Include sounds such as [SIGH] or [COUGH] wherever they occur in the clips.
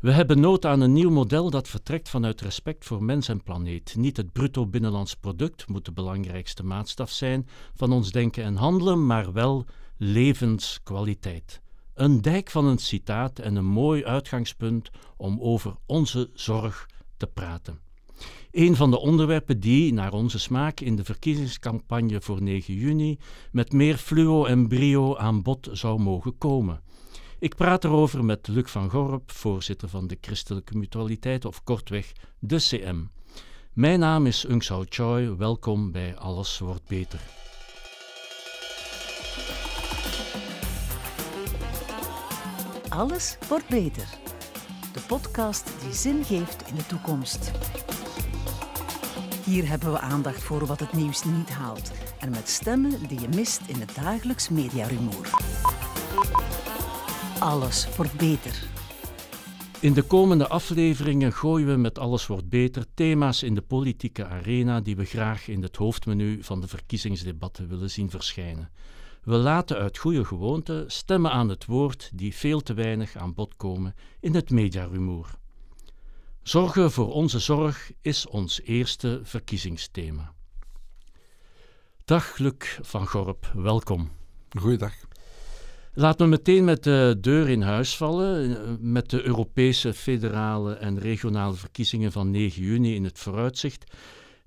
We hebben nood aan een nieuw model dat vertrekt vanuit respect voor mens en planeet. Niet het bruto binnenlands product moet de belangrijkste maatstaf zijn van ons denken en handelen, maar wel levenskwaliteit. Een dijk van een citaat en een mooi uitgangspunt om over onze zorg te praten. Een van de onderwerpen die, naar onze smaak, in de verkiezingscampagne voor 9 juni met meer fluo en brio aan bod zou mogen komen. Ik praat erover met Luc van Gorp, voorzitter van de Christelijke Mutualiteit, of kortweg de CM. Mijn naam is Ung Sao Choi, welkom bij Alles Wordt Beter. Alles wordt beter. De podcast die zin geeft in de toekomst. Hier hebben we aandacht voor wat het nieuws niet haalt en met stemmen die je mist in het dagelijks mediarumoer. Alles wordt beter. In de komende afleveringen gooien we met Alles wordt beter thema's in de politieke arena die we graag in het hoofdmenu van de verkiezingsdebatten willen zien verschijnen. We laten uit goede gewoonte stemmen aan het woord die veel te weinig aan bod komen in het mediarumoer. Zorgen voor onze zorg is ons eerste verkiezingsthema. Dag Luc van Gorp, welkom. Goeiedag. Laten we meteen met de deur in huis vallen. Met de Europese, federale en regionale verkiezingen van 9 juni in het vooruitzicht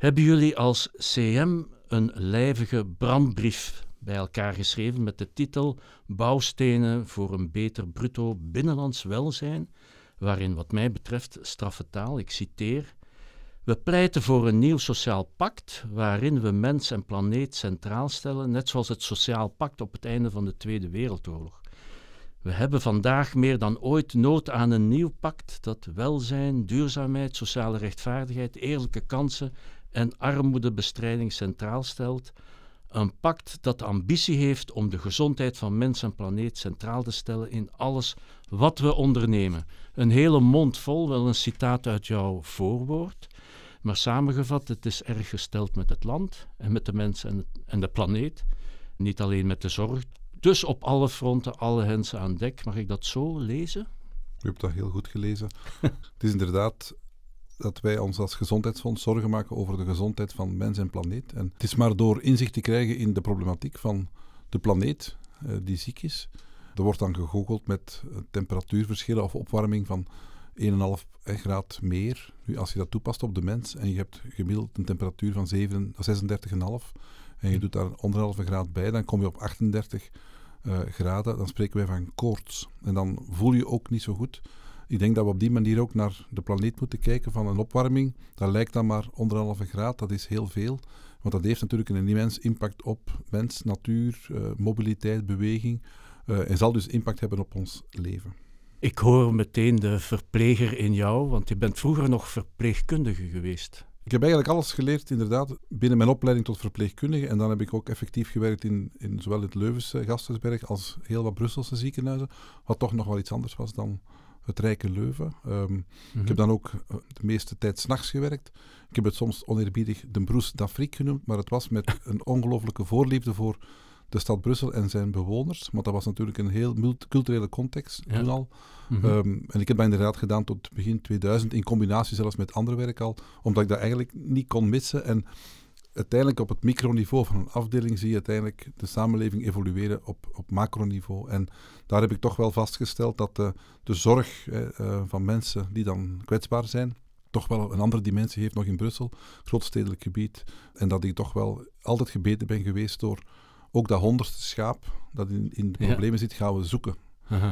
hebben jullie als CM een lijvige brandbrief bij elkaar geschreven met de titel Bouwstenen voor een beter bruto binnenlands welzijn, waarin wat mij betreft straffe taal, ik citeer, we pleiten voor een nieuw sociaal pact waarin we mens en planeet centraal stellen, net zoals het sociaal pact op het einde van de Tweede Wereldoorlog. We hebben vandaag meer dan ooit nood aan een nieuw pact dat welzijn, duurzaamheid, sociale rechtvaardigheid, eerlijke kansen en armoedebestrijding centraal stelt, een pact dat ambitie heeft om de gezondheid van mens en planeet centraal te stellen in alles wat we ondernemen. Een hele mond vol, wel een citaat uit jouw voorwoord. Maar samengevat, het is erg gesteld met het land en met de mens en, en de planeet. Niet alleen met de zorg. Dus op alle fronten, alle hensen aan dek. Mag ik dat zo lezen? U hebt dat heel goed gelezen. [LAUGHS] het is inderdaad dat wij ons als gezondheidsfonds zorgen maken over de gezondheid van mens en planeet. En het is maar door inzicht te krijgen in de problematiek van de planeet eh, die ziek is. Er wordt dan gegoogeld met temperatuurverschillen of opwarming van 1,5 graad meer. Nu, als je dat toepast op de mens en je hebt gemiddeld een temperatuur van 36,5 en je doet daar anderhalve graad bij, dan kom je op 38 uh, graden. Dan spreken wij van koorts. En dan voel je ook niet zo goed ik denk dat we op die manier ook naar de planeet moeten kijken van een opwarming. Dat lijkt dan maar anderhalve graad, dat is heel veel. Want dat heeft natuurlijk een immens impact op mens, natuur, uh, mobiliteit, beweging. Uh, en zal dus impact hebben op ons leven. Ik hoor meteen de verpleger in jou, want je bent vroeger nog verpleegkundige geweest. Ik heb eigenlijk alles geleerd, inderdaad, binnen mijn opleiding tot verpleegkundige. En dan heb ik ook effectief gewerkt in, in zowel het Leuvense Gasthuisberg als heel wat Brusselse ziekenhuizen. Wat toch nog wel iets anders was dan het rijke Leuven. Um, Ik heb mhm. dan ook eh, de meeste tijd s'nachts gewerkt. Ik heb het soms oneerbiedig de Broes d'Afrique genoemd, maar het was met een ongelooflijke voorliefde voor de stad Brussel en zijn bewoners. Want dat was natuurlijk een heel multiculturele context toen al. Mhm. Ehm, en ik heb dat inderdaad gedaan tot begin 2000, in combinatie zelfs met ander werk al, omdat ik dat eigenlijk niet kon missen. En uiteindelijk op het microniveau van een afdeling zie je uiteindelijk de samenleving evolueren op, op macroniveau. En daar heb ik toch wel vastgesteld dat de, de zorg eh, van mensen die dan kwetsbaar zijn, toch wel een andere dimensie heeft nog in Brussel, grootstedelijk gebied. En dat ik toch wel altijd gebeten ben geweest door ook dat honderdste schaap dat in, in de problemen zit, gaan we zoeken.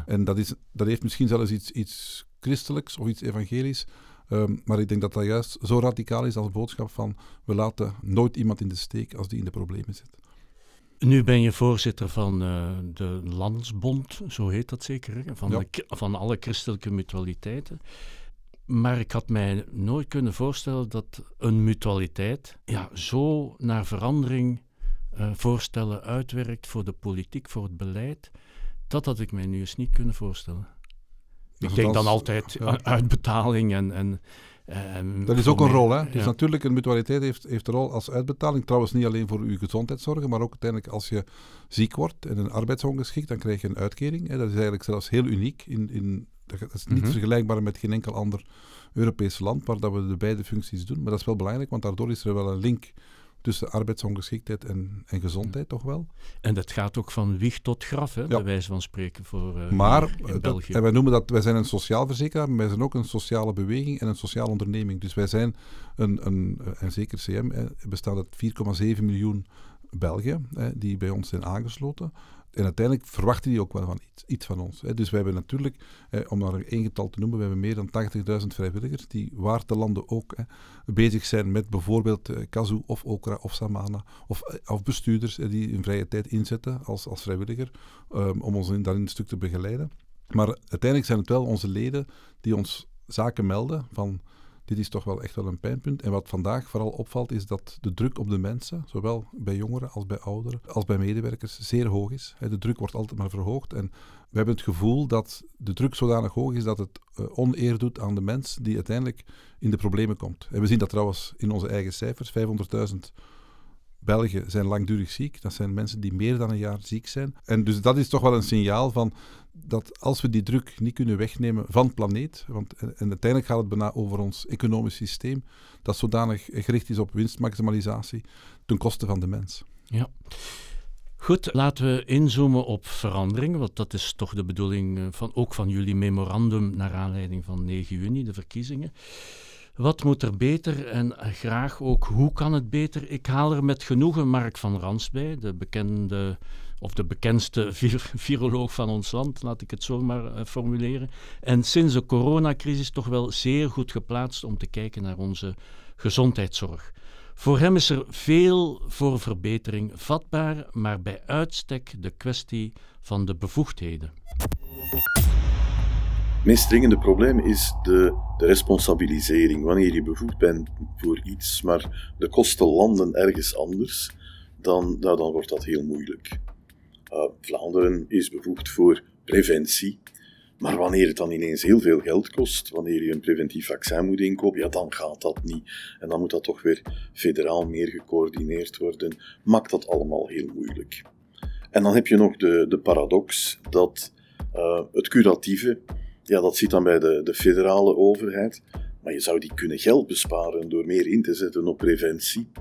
En dat, is, dat heeft misschien zelfs iets, iets christelijks of iets evangelisch. Ehm, maar ik denk dat dat juist zo radicaal is als boodschap van we laten nooit iemand in de steek als die in de problemen zit. Nu ben je voorzitter van uh, de Landsbond, zo heet dat zeker, van, de, van alle christelijke mutualiteiten. Maar ik had mij nooit kunnen voorstellen dat een mutualiteit ja, zo naar verandering uh, voorstellen uitwerkt voor de politiek, voor het beleid. Dat had ik mij nu eens niet kunnen voorstellen. Ik denk dan altijd uitbetaling en, en, en dat is ook een rol, hè? Dus natuurlijk, een mutualiteit heeft, heeft een rol als uitbetaling. Trouwens, niet alleen voor uw gezondheidszorgen, maar ook uiteindelijk als je ziek wordt en een arbeidsongeschikt, dan krijg je een uitkering. Hè? Dat is eigenlijk zelfs heel uniek in, in Dat is niet Mhm. vergelijkbaar met geen enkel ander Europees land waar dat we de beide functies doen. Maar dat is wel belangrijk, want daardoor is er wel een link tussen arbeidsongeschiktheid en, en gezondheid, toch wel. En dat gaat ook van wieg tot graf, hè, bij wijze van spreken, voor eh, Maar, in eh, dat- België. en wij noemen dat, wij zijn een sociaal verzekeraar, maar wij zijn ook een sociale beweging en een sociale onderneming. Dus wij zijn een, een eh, en zeker CM, bestaat uit 4,7 miljoen Belgen eh, die bij ons zijn aangesloten. En uiteindelijk verwachten die ook wel van iets, iets van ons. Hè. Dus we hebben natuurlijk, om maar één getal te noemen, we hebben meer dan 80.000 vrijwilligers die waar te landen ook eh, bezig zijn met bijvoorbeeld eh, of okra of samana. Of, eh, of bestuurders die hun vrije tijd inzetten als, als vrijwilliger ehm, om ons in, daarin een stuk te begeleiden. Maar uiteindelijk zijn het wel onze leden die ons zaken melden van dit is toch wel echt wel een pijnpunt. En wat vandaag vooral opvalt is dat de druk op de mensen, zowel bij jongeren als bij ouderen, als bij medewerkers, zeer hoog is. De druk wordt altijd maar verhoogd en we hebben het gevoel dat de druk zodanig hoog is dat het eh, oneer doet aan de mens die uiteindelijk in de problemen komt. En we zien dat trouwens in onze eigen cijfers. 500.000 Belgen zijn langdurig ziek. Dat zijn mensen die meer dan een jaar ziek zijn. En dus dat is toch wel een signaal van dat als we die druk niet kunnen wegnemen van planeet, want en, en uiteindelijk gaat het bijna over ons economisch systeem, dat zodanig gericht is op winstmaximalisatie ten koste van de mens. Ja. Goed, laten we inzoomen op verandering, want dat is toch de bedoeling eh, van, ook van jullie memorandum naar aanleiding van 9 juni, de verkiezingen. Wat moet er beter en graag ook hoe kan het beter? Ik haal er met genoegen Mark van Rans bij, de bekende of de bekendste [LAUGHS] vir viroloog van ons land, laat ik het zo maar uh, formuleren. En sinds de coronacrisis toch wel zeer goed geplaatst om te kijken naar onze gezondheidszorg. Voor hem is er veel voor verbetering vatbaar, maar bij uitstek de kwestie van de bevoegdheden. Meest dringende probleem is de, de responsabilisering. Wanneer je bevoegd bent voor iets, maar de kosten landen ergens anders, dan, nou, dan wordt dat heel moeilijk. Uh, Vlaanderen is bevoegd voor preventie. Maar wanneer het dan ineens heel veel geld kost, wanneer je een preventief vaccin moet inkopen, ja, dan gaat dat niet. En dan moet dat toch weer federaal meer gecoördineerd worden. Maakt dat allemaal heel moeilijk. En dan heb je nog de, de paradox dat uh, het curatieve, ja, dat zit dan bij de, de federale overheid. Maar je zou die kunnen geld besparen door meer in te zetten op preventie.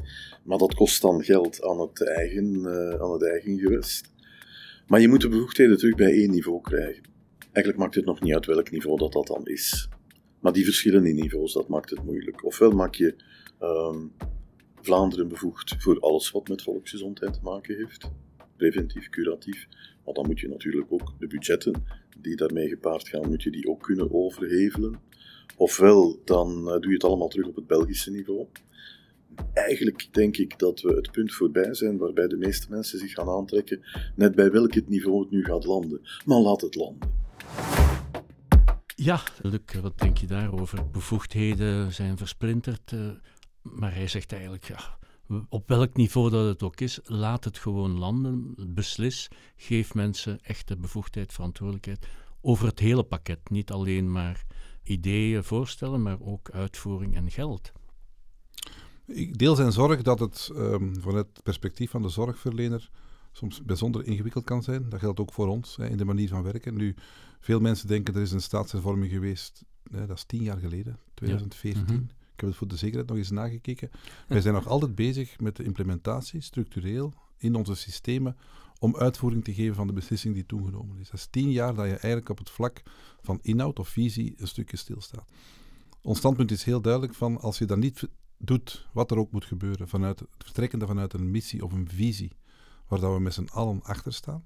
Maar dat kost dan geld aan het eigen, uh, aan het eigen gewest. Maar je moet de bevoegdheden terug bij één niveau krijgen. Eigenlijk maakt het nog niet uit welk niveau dat dat dan is. Maar die verschillende niveaus, dat maakt het moeilijk. Ofwel maak je um, Vlaanderen bevoegd voor alles wat met volksgezondheid te maken heeft, preventief, curatief. Maar dan moet je natuurlijk ook de budgetten die daarmee gepaard gaan, moet je die ook kunnen overhevelen. Ofwel, dan uh, doe je het allemaal terug op het Belgische niveau. Eigenlijk denk ik dat we het punt voorbij zijn waarbij de meeste mensen zich gaan aantrekken, net bij welk het niveau het nu gaat landen. Maar laat het landen. Ja, Luc, wat denk je daarover? Bevoegdheden zijn versplinterd, uh, maar hij zegt eigenlijk, ja, op welk niveau dat het ook is, laat het gewoon landen, beslis, geef mensen echte bevoegdheid, verantwoordelijkheid over het hele pakket. Niet alleen maar ideeën voorstellen, maar ook uitvoering en geld. Ik deel zijn zorg dat het um, vanuit het perspectief van de zorgverlener soms bijzonder ingewikkeld kan zijn. Dat geldt ook voor ons hè, in de manier van werken. Nu, veel mensen denken er is een staatshervorming geweest, hè, dat is tien jaar geleden, 2014. Ja. Mm -hmm. Ik heb het voor de zekerheid nog eens nagekeken. Wij zijn nog altijd bezig met de implementatie, structureel, in onze systemen, om uitvoering te geven van de beslissing die toen genomen is. Dat is tien jaar dat je eigenlijk op het vlak van inhoud of visie een stukje stilstaat. Ons standpunt is heel duidelijk van, als je dat niet doet, wat er ook moet gebeuren, vanuit het vertrekkende vanuit een missie of een visie, waar dat we met z'n allen achter staan,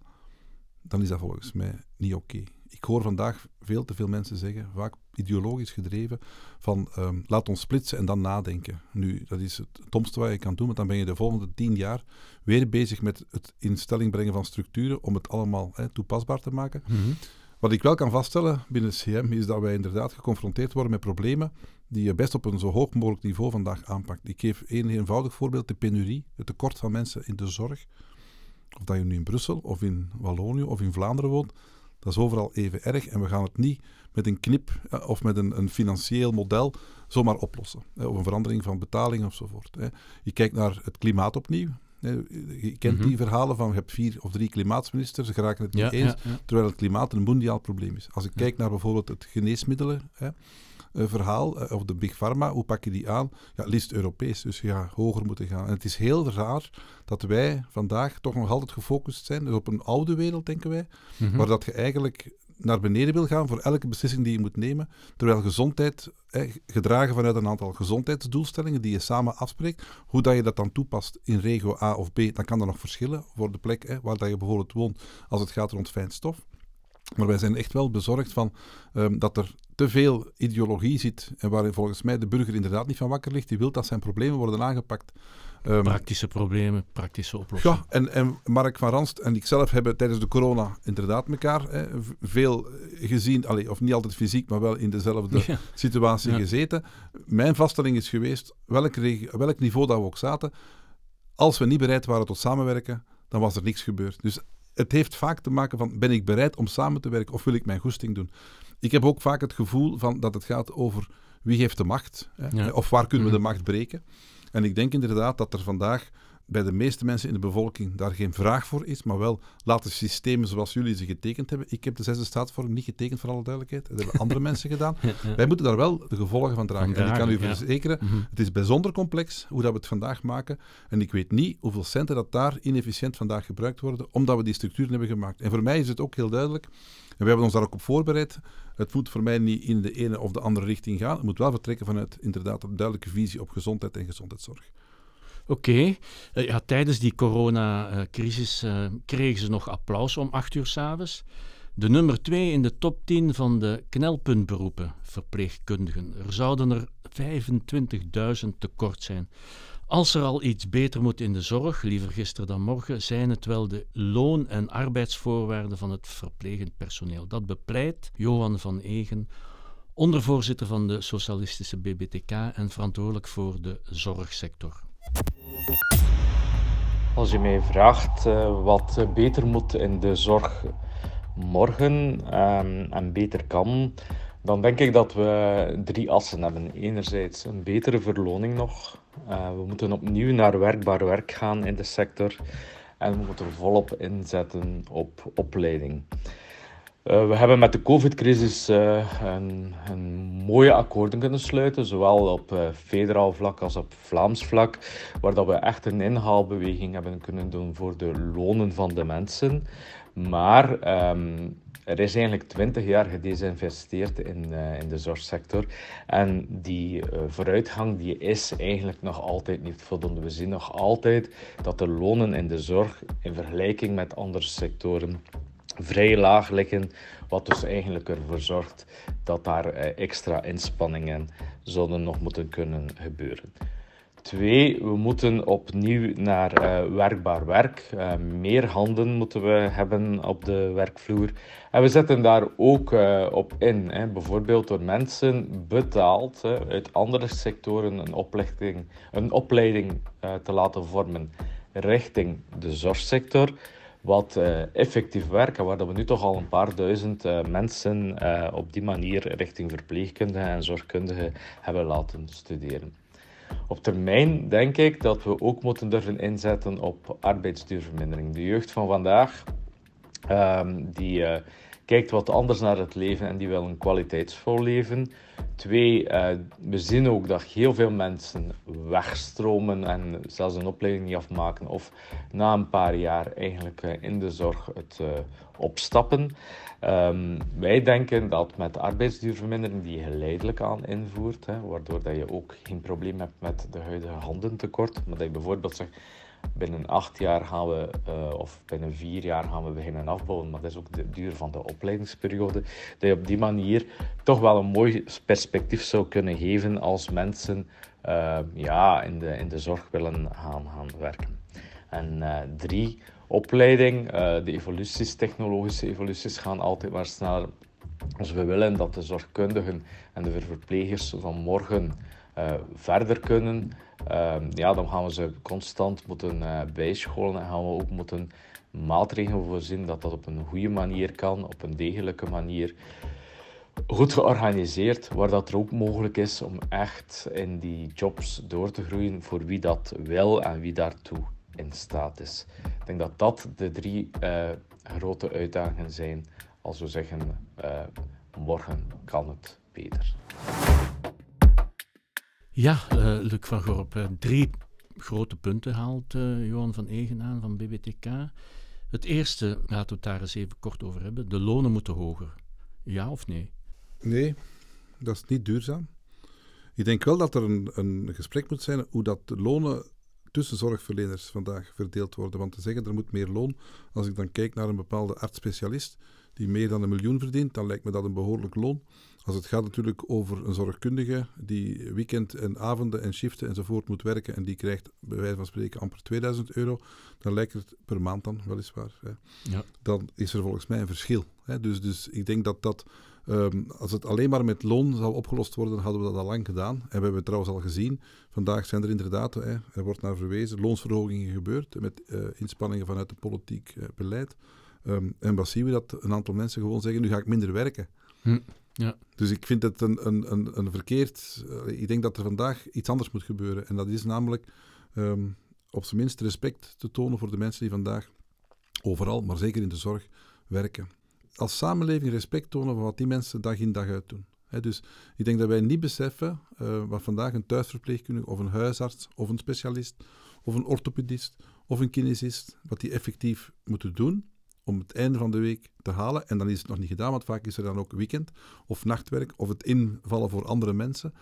dan is dat volgens mij niet oké. Ik hoor vandaag veel te veel mensen zeggen, vaak ideologisch gedreven, van um, laat ons splitsen en dan nadenken. Nu, dat is het domste wat je kan doen, want dan ben je de volgende tien jaar weer bezig met het in stelling brengen van structuren om het allemaal hè, toepasbaar te maken. Mm -hmm. Wat ik wel kan vaststellen binnen CM is dat wij inderdaad geconfronteerd worden met problemen die je best op een zo hoog mogelijk niveau vandaag aanpakt. Ik geef één eenvoudig voorbeeld, de penurie, het tekort van mensen in de zorg. Of dat je nu in Brussel of in Wallonië of in Vlaanderen woont, dat is overal even erg en we gaan het niet met een knip eh, of met een, een financieel model zomaar oplossen. Of een verandering van betalingen ofzovoort. Hè. Je kijkt naar het klimaat opnieuw. Je kent die mhm. verhalen van je hebt vier of drie klimaatsministers, ze geraken het niet eens, terwijl het klimaat een mondiaal probleem is. Als ik kijk naar bijvoorbeeld het geneesmiddelen, hè, verhaal, uh, of de Big Pharma, hoe pak je die aan? Ja, liefst Europees, dus ja, hoger moeten gaan. En het is heel raar dat wij vandaag toch nog altijd gefocust zijn dus op een oude wereld, denken wij, mm waar dat je eigenlijk naar beneden wil gaan voor elke beslissing die je moet nemen, terwijl gezondheid, gedragen vanuit een aantal gezondheidsdoelstellingen die je samen afspreekt, hoe dat je dat dan toepast in regio A of B, dan kan dat nog verschillen voor de plek waar dat je bijvoorbeeld woont als het gaat rond fijn stof. Maar wij zijn echt wel bezorgd van um, dat er te veel ideologie zit en waar volgens mij de burger inderdaad niet van wakker ligt. Die wil dat zijn problemen worden aangepakt. Um, praktische problemen, praktische oplossingen. Ja, en, en Mark van Ranst en ik zelf hebben tijdens de corona inderdaad elkaar hè, veel gezien, allee, of niet altijd fysiek, maar wel in dezelfde [LAUGHS] situatie gezeten. Mijn vaststelling is geweest, welk, welk niveau dat we ook zaten, als we niet bereid waren tot samenwerken, dan was er niks gebeurd. Dus het heeft vaak te maken van, ben ik bereid om samen te werken of wil ik mijn goesting doen? Ik heb ook vaak het gevoel van dat het gaat over wie heeft de macht, hè? of waar kunnen we de mhm. macht breken. En ik denk inderdaad dat er vandaag bij de meeste mensen in de bevolking daar geen vraag voor is, maar wel laten systemen zoals jullie ze getekend hebben. Ik heb de zesde staatsvorm niet getekend, voor alle duidelijkheid. Dat hebben andere [LAUGHS] mensen gedaan. Wij moeten daar wel de gevolgen van dragen. en ik kan u verzekeren, mhm. het is bijzonder complex hoe dat we het vandaag maken. En ik weet niet hoeveel centen dat daar inefficiënt vandaag gebruikt worden, omdat we die structuren hebben gemaakt. En voor mij is het ook heel duidelijk, en we hebben ons daar ook op voorbereid, het moet voor mij niet in de ene of de andere richting gaan. Het moet wel vertrekken vanuit inderdaad een duidelijke visie op gezondheid en gezondheidszorg. Oké, eh, ja, tijdens die coronacrisis uh, kregen ze nog applaus om acht uur s'avonds. De nummer twee in de top 10 van de knelpuntberoepen, verpleegkundigen. Er zouden er 25.000 tekort zijn. Als er al iets beter moet in de zorg, liever gisteren dan morgen, zijn het wel de loon- en arbeidsvoorwaarden van het verplegend personeel. Dat bepleit Johan van Egen, ondervoorzitter van de Socialistische BBTK en verantwoordelijk voor de zorgsector. Als je mij vraagt uh, wat beter moet in de zorg morgen um, en beter kan, dan denk ik dat we drie assen hebben. Enerzijds een betere verloning nog. Uh, we moeten opnieuw naar werkbaar werk gaan in de sector. En we moeten volop inzetten op opleiding. Uh, we hebben met de COVID-crisis uh, een, een, mooie akkoorden kunnen sluiten, zowel op federaal vlak als op Vlaams vlak, waar dat we echt een inhaalbeweging hebben kunnen doen voor de lonen van de mensen. Maar um, er is eigenlijk twintig jaar gedesinvesteerd in, in de zorgsector. En die vooruitgang die is eigenlijk nog altijd niet voldoende. We zien nog altijd dat de lonen in de zorg in vergelijking met andere sectoren vrij laag liggen, wat dus eigenlijk ervoor zorgt dat daar eh, extra inspanningen zouden nog moeten kunnen gebeuren. Twee, we moeten opnieuw naar uh, werkbaar werk. Uh, meer handen moeten we hebben op de werkvloer. En we zetten daar ook uh, op in. Hè. Bijvoorbeeld door mensen betaald uit andere sectoren een opleiding, een opleiding te laten vormen richting de zorgsector wat effectief werken, waar we nu toch al een paar duizend mensen op die manier richting verpleegkundigen en zorgkundigen hebben laten studeren. Op termijn denk ik dat we ook moeten durven inzetten op arbeidsduurvermindering. De jeugd van vandaag, um, die kijkt wat anders naar het leven en die wil een kwaliteitsvol leven. Twee, uh, we zien ook dat heel veel mensen wegstromen en zelfs een opleiding niet afmaken of na een paar jaar eigenlijk uh, in de zorg het opstappen. Um, wij denken dat met arbeidsduurvermindering die je geleidelijk aan invoert, hè, waardoor dat je ook geen probleem hebt met de huidige handentekort, maar dat je bijvoorbeeld zegt binnen acht jaar gaan we, uh, of binnen vier jaar gaan we beginnen afbouwen. Maar dat is ook de duur van de opleidingsperiode. Dat je op die manier toch wel een mooi perspectief zou kunnen geven als mensen uh, ja, in, de, in de zorg willen gaan, gaan werken. En uh, drie, opleiding. de evoluties, technologische evoluties gaan altijd maar sneller. Als we willen dat de zorgkundigen en de verplegers van morgen verder kunnen, Ehm, ja, dan gaan we ze constant moeten uh, bijscholen en gaan we ook moeten maatregelen voorzien dat dat op een goede manier kan, op een degelijke manier. Goed georganiseerd, waar dat er ook mogelijk is om echt in die jobs door te groeien voor wie dat wil en wie daartoe in staat is. Ik denk dat dat de drie uh, grote uitdagingen zijn als we zeggen uh, morgen kan het beter. Ja, uh, Luc van Gorp, drie grote punten haalt Johan van Egen aan van BBTK. Het eerste, laten we het daar eens even kort over hebben. De lonen moeten hoger. Ja of nee? Nee, dat is niet duurzaam. Ik denk wel dat er een, een gesprek moet zijn hoe dat de lonen tussen zorgverleners vandaag verdeeld worden. Want te zeggen er moet meer loon, als ik dan kijk naar een bepaalde arts-specialist die meer dan een miljoen verdient, dan lijkt me dat een behoorlijk loon. Als het gaat natuurlijk over een zorgkundige die weekend en avonden en shiften enzovoort moet werken en die krijgt bij wijze van spreken amper 2000 euro, dan lijkt het per maand dan weliswaar. Hè. Ja. Dan is er volgens mij een verschil. Hè. Dus, dus ik denk dat dat Um, als het alleen maar met loon zou opgelost worden, hadden we dat al lang gedaan. En we hebben het trouwens al gezien. Vandaag zijn er inderdaad, hè, er wordt naar verwezen, loonsverhogingen gebeurd met uh, inspanningen vanuit het politiek uh, beleid. Um, en wat zien we? Dat een aantal mensen gewoon zeggen, nu ga ik minder werken. Hm. Ja. Dus ik vind het een, een, een, een verkeerd... Uh, ik denk dat er vandaag iets anders moet gebeuren. En dat is namelijk um, op zijn minst respect te tonen voor de mensen die vandaag overal, maar zeker in de zorg, werken als samenleving respect tonen voor wat die mensen dag in dag uit doen. dus ik denk dat wij niet beseffen uh, wat vandaag een thuisverpleegkundige of een huisarts of een specialist of een orthopedist of een kinesist, wat die effectief moeten doen om het einde van de week te halen. En dan is het nog niet gedaan, want vaak is er dan ook weekend of nachtwerk of het invallen voor andere mensen.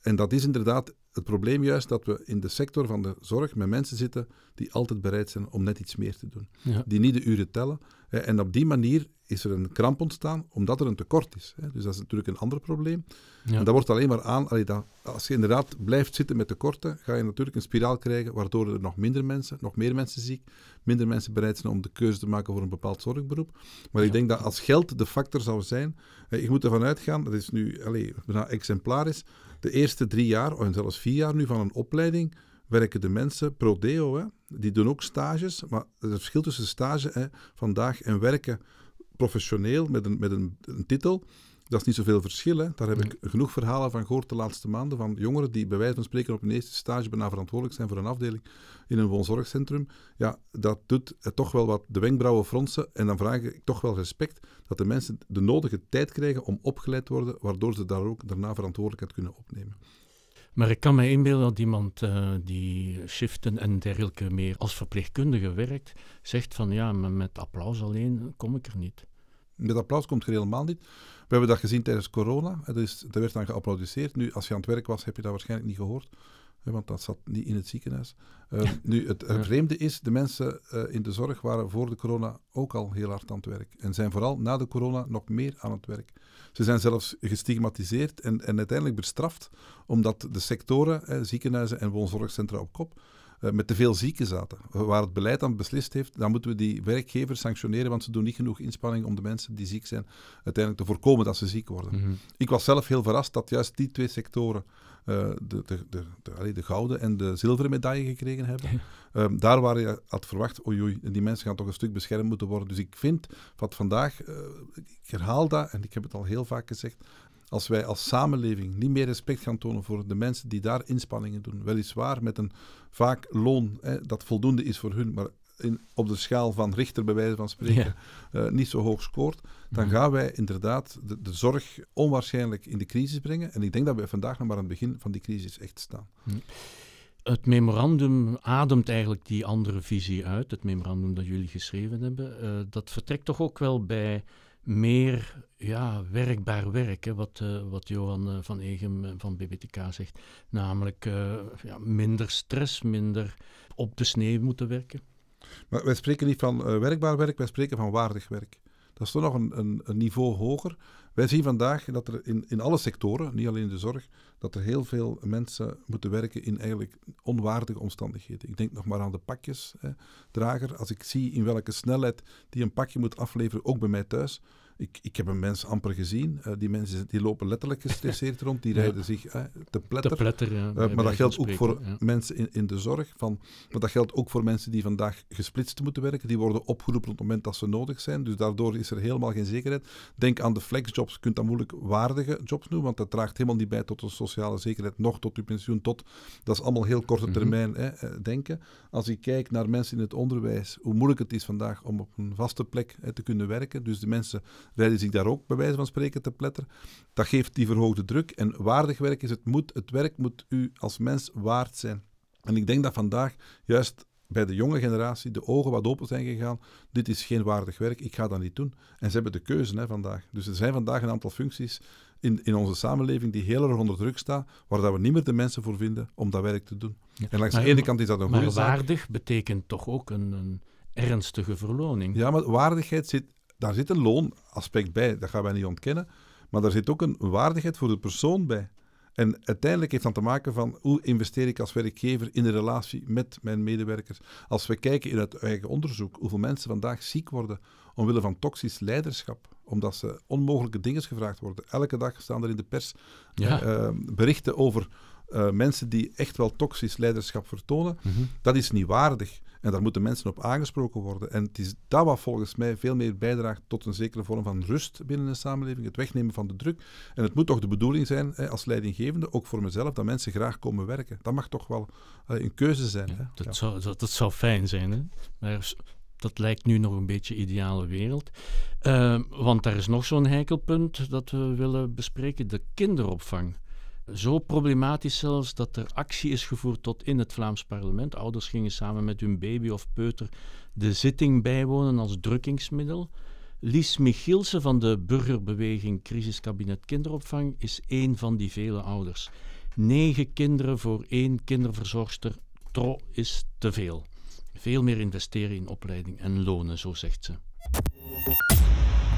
En dat is inderdaad het probleem juist dat we in de sector van de zorg met mensen zitten die altijd bereid zijn om net iets meer te doen. Die niet de uren tellen. En op die manier is er een kramp ontstaan omdat er een tekort is. Dus dat is natuurlijk een ander probleem. En dat wordt alleen maar aan, dat, als je inderdaad blijft zitten met tekorten, ga je natuurlijk een spiraal krijgen waardoor er nog minder mensen, nog meer mensen ziek, minder mensen bereid zijn om de keuze te maken voor een bepaald zorgberoep. Maar ik denk dat als geld de factor zou zijn, je moet ervan uitgaan, dat is nu bijna exemplarisch, de eerste drie jaar, of zelfs vier jaar nu van een opleiding, werken de mensen pro deo. Hè. Die doen ook stages, maar het verschil tussen stage hè, vandaag en werken professioneel met een, met een, een titel, dat is niet zoveel verschil. Hè. Daar heb ik genoeg verhalen van gehoord de laatste maanden van jongeren die bij wijze van spreken op een eerste stage bijna verantwoordelijk zijn voor een afdeling in een woonzorgcentrum. Ja, dat doet toch wel wat de wenkbrauwen fronsen en dan vraag ik toch wel respect dat de mensen de nodige tijd krijgen om opgeleid te worden, waardoor ze daar ook daarna verantwoordelijkheid kunnen opnemen. Maar ik kan me inbeelden dat iemand uh, die shiften en dergelijke meer als verpleegkundige werkt, zegt van ja, met applaus alleen kom ik er niet. Met applaus komt er helemaal niet. We hebben dat gezien tijdens corona. Dus er werd dan geapplaudiseerd. Nu, als je aan het werk was, heb je dat waarschijnlijk niet gehoord. Want dat zat niet in het ziekenhuis. Uh, nu, het, vreemde is, de mensen uh, in de zorg waren voor de corona ook al heel hard aan het werk. En zijn vooral na de corona nog meer aan het werk. Ze zijn zelfs gestigmatiseerd en, en uiteindelijk bestraft, omdat de sectoren, eh, ziekenhuizen en woonzorgcentra op kop, eh, met te veel zieken zaten. Waar het beleid dan beslist heeft, dan moeten we die werkgevers sanctioneren, want ze doen niet genoeg inspanning om de mensen die ziek zijn uiteindelijk te voorkomen dat ze ziek worden. Mhm. Ik was zelf heel verrast dat juist die twee sectoren uh, de, de, de, de, de gouden en de zilveren medaille gekregen hebben. um, daar waar je had verwacht, oei oei, die mensen gaan toch een stuk beschermd moeten worden. Dus ik vind wat vandaag, uh, ik herhaal dat en ik heb het al heel vaak gezegd, als wij als samenleving niet meer respect gaan tonen voor de mensen die daar inspanningen doen, weliswaar met een vaak loon hè, dat voldoende is voor hun, maar in, op de schaal van Richter, bij wijze van spreken, ja. uh, niet zo hoog scoort, dan mhm. gaan wij inderdaad de, de, zorg onwaarschijnlijk in de crisis brengen. En ik denk dat wij vandaag nog maar aan het begin van die crisis echt staan. Mhm. Het memorandum ademt eigenlijk die andere visie uit, het memorandum dat jullie geschreven hebben. Uh, dat vertrekt toch ook wel bij meer ja, werkbaar werk, hè, wat, uh, wat Johan uh, van Egem van BBTK zegt. Namelijk ja, minder stress, minder op de sneeuw moeten werken. Maar wij spreken niet van werkbaar werk, wij spreken van waardig werk. Dat is toch nog een, een, een, niveau hoger. Wij zien vandaag dat er in, in alle sectoren, niet alleen in de zorg, dat er heel veel mensen moeten werken in eigenlijk onwaardige omstandigheden. Ik denk nog maar aan de pakjesdrager. Als ik zie in welke snelheid die een pakje moet afleveren, ook bij mij thuis, Ik, ik heb een mens amper gezien. Uh, die mensen die lopen letterlijk gestresseerd [LAUGHS] rond. Die rijden zich uh, te pletter. Te pletter ja, uh, maar dat geldt ook voor ja. mensen in, in de zorg. Van, maar dat geldt ook voor mensen die vandaag gesplitst moeten werken. Die worden opgeroepen op het moment dat ze nodig zijn. Dus daardoor is er helemaal geen zekerheid. Denk aan de flexjobs. Je kunt dat moeilijk waardige jobs noemen, want dat draagt helemaal niet bij tot de sociale zekerheid, nog tot uw pensioen, tot... Dat is allemaal heel korte termijn hè, denken. Als ik kijk naar mensen in het onderwijs, hoe moeilijk het is vandaag om op een vaste plek hè, te kunnen werken. Dus de mensen rijden zich daar ook bij wijze van spreken te pletter. Dat geeft die verhoogde druk. En waardig werk is het moet, het werk moet u als mens waard zijn. En ik denk dat vandaag juist bij de jonge generatie de ogen wat open zijn gegaan. Dit is geen waardig werk, ik ga dat niet doen. En ze hebben de keuze hè, vandaag. Dus er zijn vandaag een aantal functies in, in onze samenleving die heel erg onder druk staan, waar dat we niet meer de mensen voor vinden om dat werk te doen. En langs de ene kant is dat een goede Maar waardig betekent toch ook een, een ernstige verloning? Ja, maar waardigheid zit daar zit een loonaspect bij, dat gaan wij niet ontkennen. Maar daar zit ook een waardigheid voor de persoon bij. En uiteindelijk heeft dat te maken van hoe investeer ik als werkgever in de relatie met mijn medewerkers. Als we kijken in het eigen onderzoek, hoeveel mensen vandaag ziek worden omwille van toxisch leiderschap, omdat ze onmogelijke dingen gevraagd worden. Elke dag staan er in de pers ja. uh, berichten over uh, mensen die echt wel toxisch leiderschap vertonen. Mm -hmm. Dat is niet waardig. En daar moeten mensen op aangesproken worden. En het is dat wat volgens mij veel meer bijdraagt tot een zekere vorm van rust binnen een samenleving, het wegnemen van de druk. En het moet toch de bedoeling zijn, hè, als leidinggevende, ook voor mezelf, dat mensen graag komen werken. Dat mag toch wel uh, een keuze zijn. Ja, hè? Dat, ja. zou, dat, dat, zou fijn zijn, hè? maar dat lijkt nu nog een beetje ideale wereld. Uh, want daar is nog zo'n heikelpunt dat we willen bespreken, de kinderopvang. Zo problematisch zelfs dat er actie is gevoerd tot in het Vlaams parlement. Ouders gingen samen met hun baby of peuter de zitting bijwonen als drukkingsmiddel. Lies Michielsen van de burgerbeweging Crisiskabinet Kinderopvang is één van die vele ouders. Negen kinderen voor één kinderverzorgster, tro is te veel. Veel meer investeren in opleiding en lonen, zo zegt ze.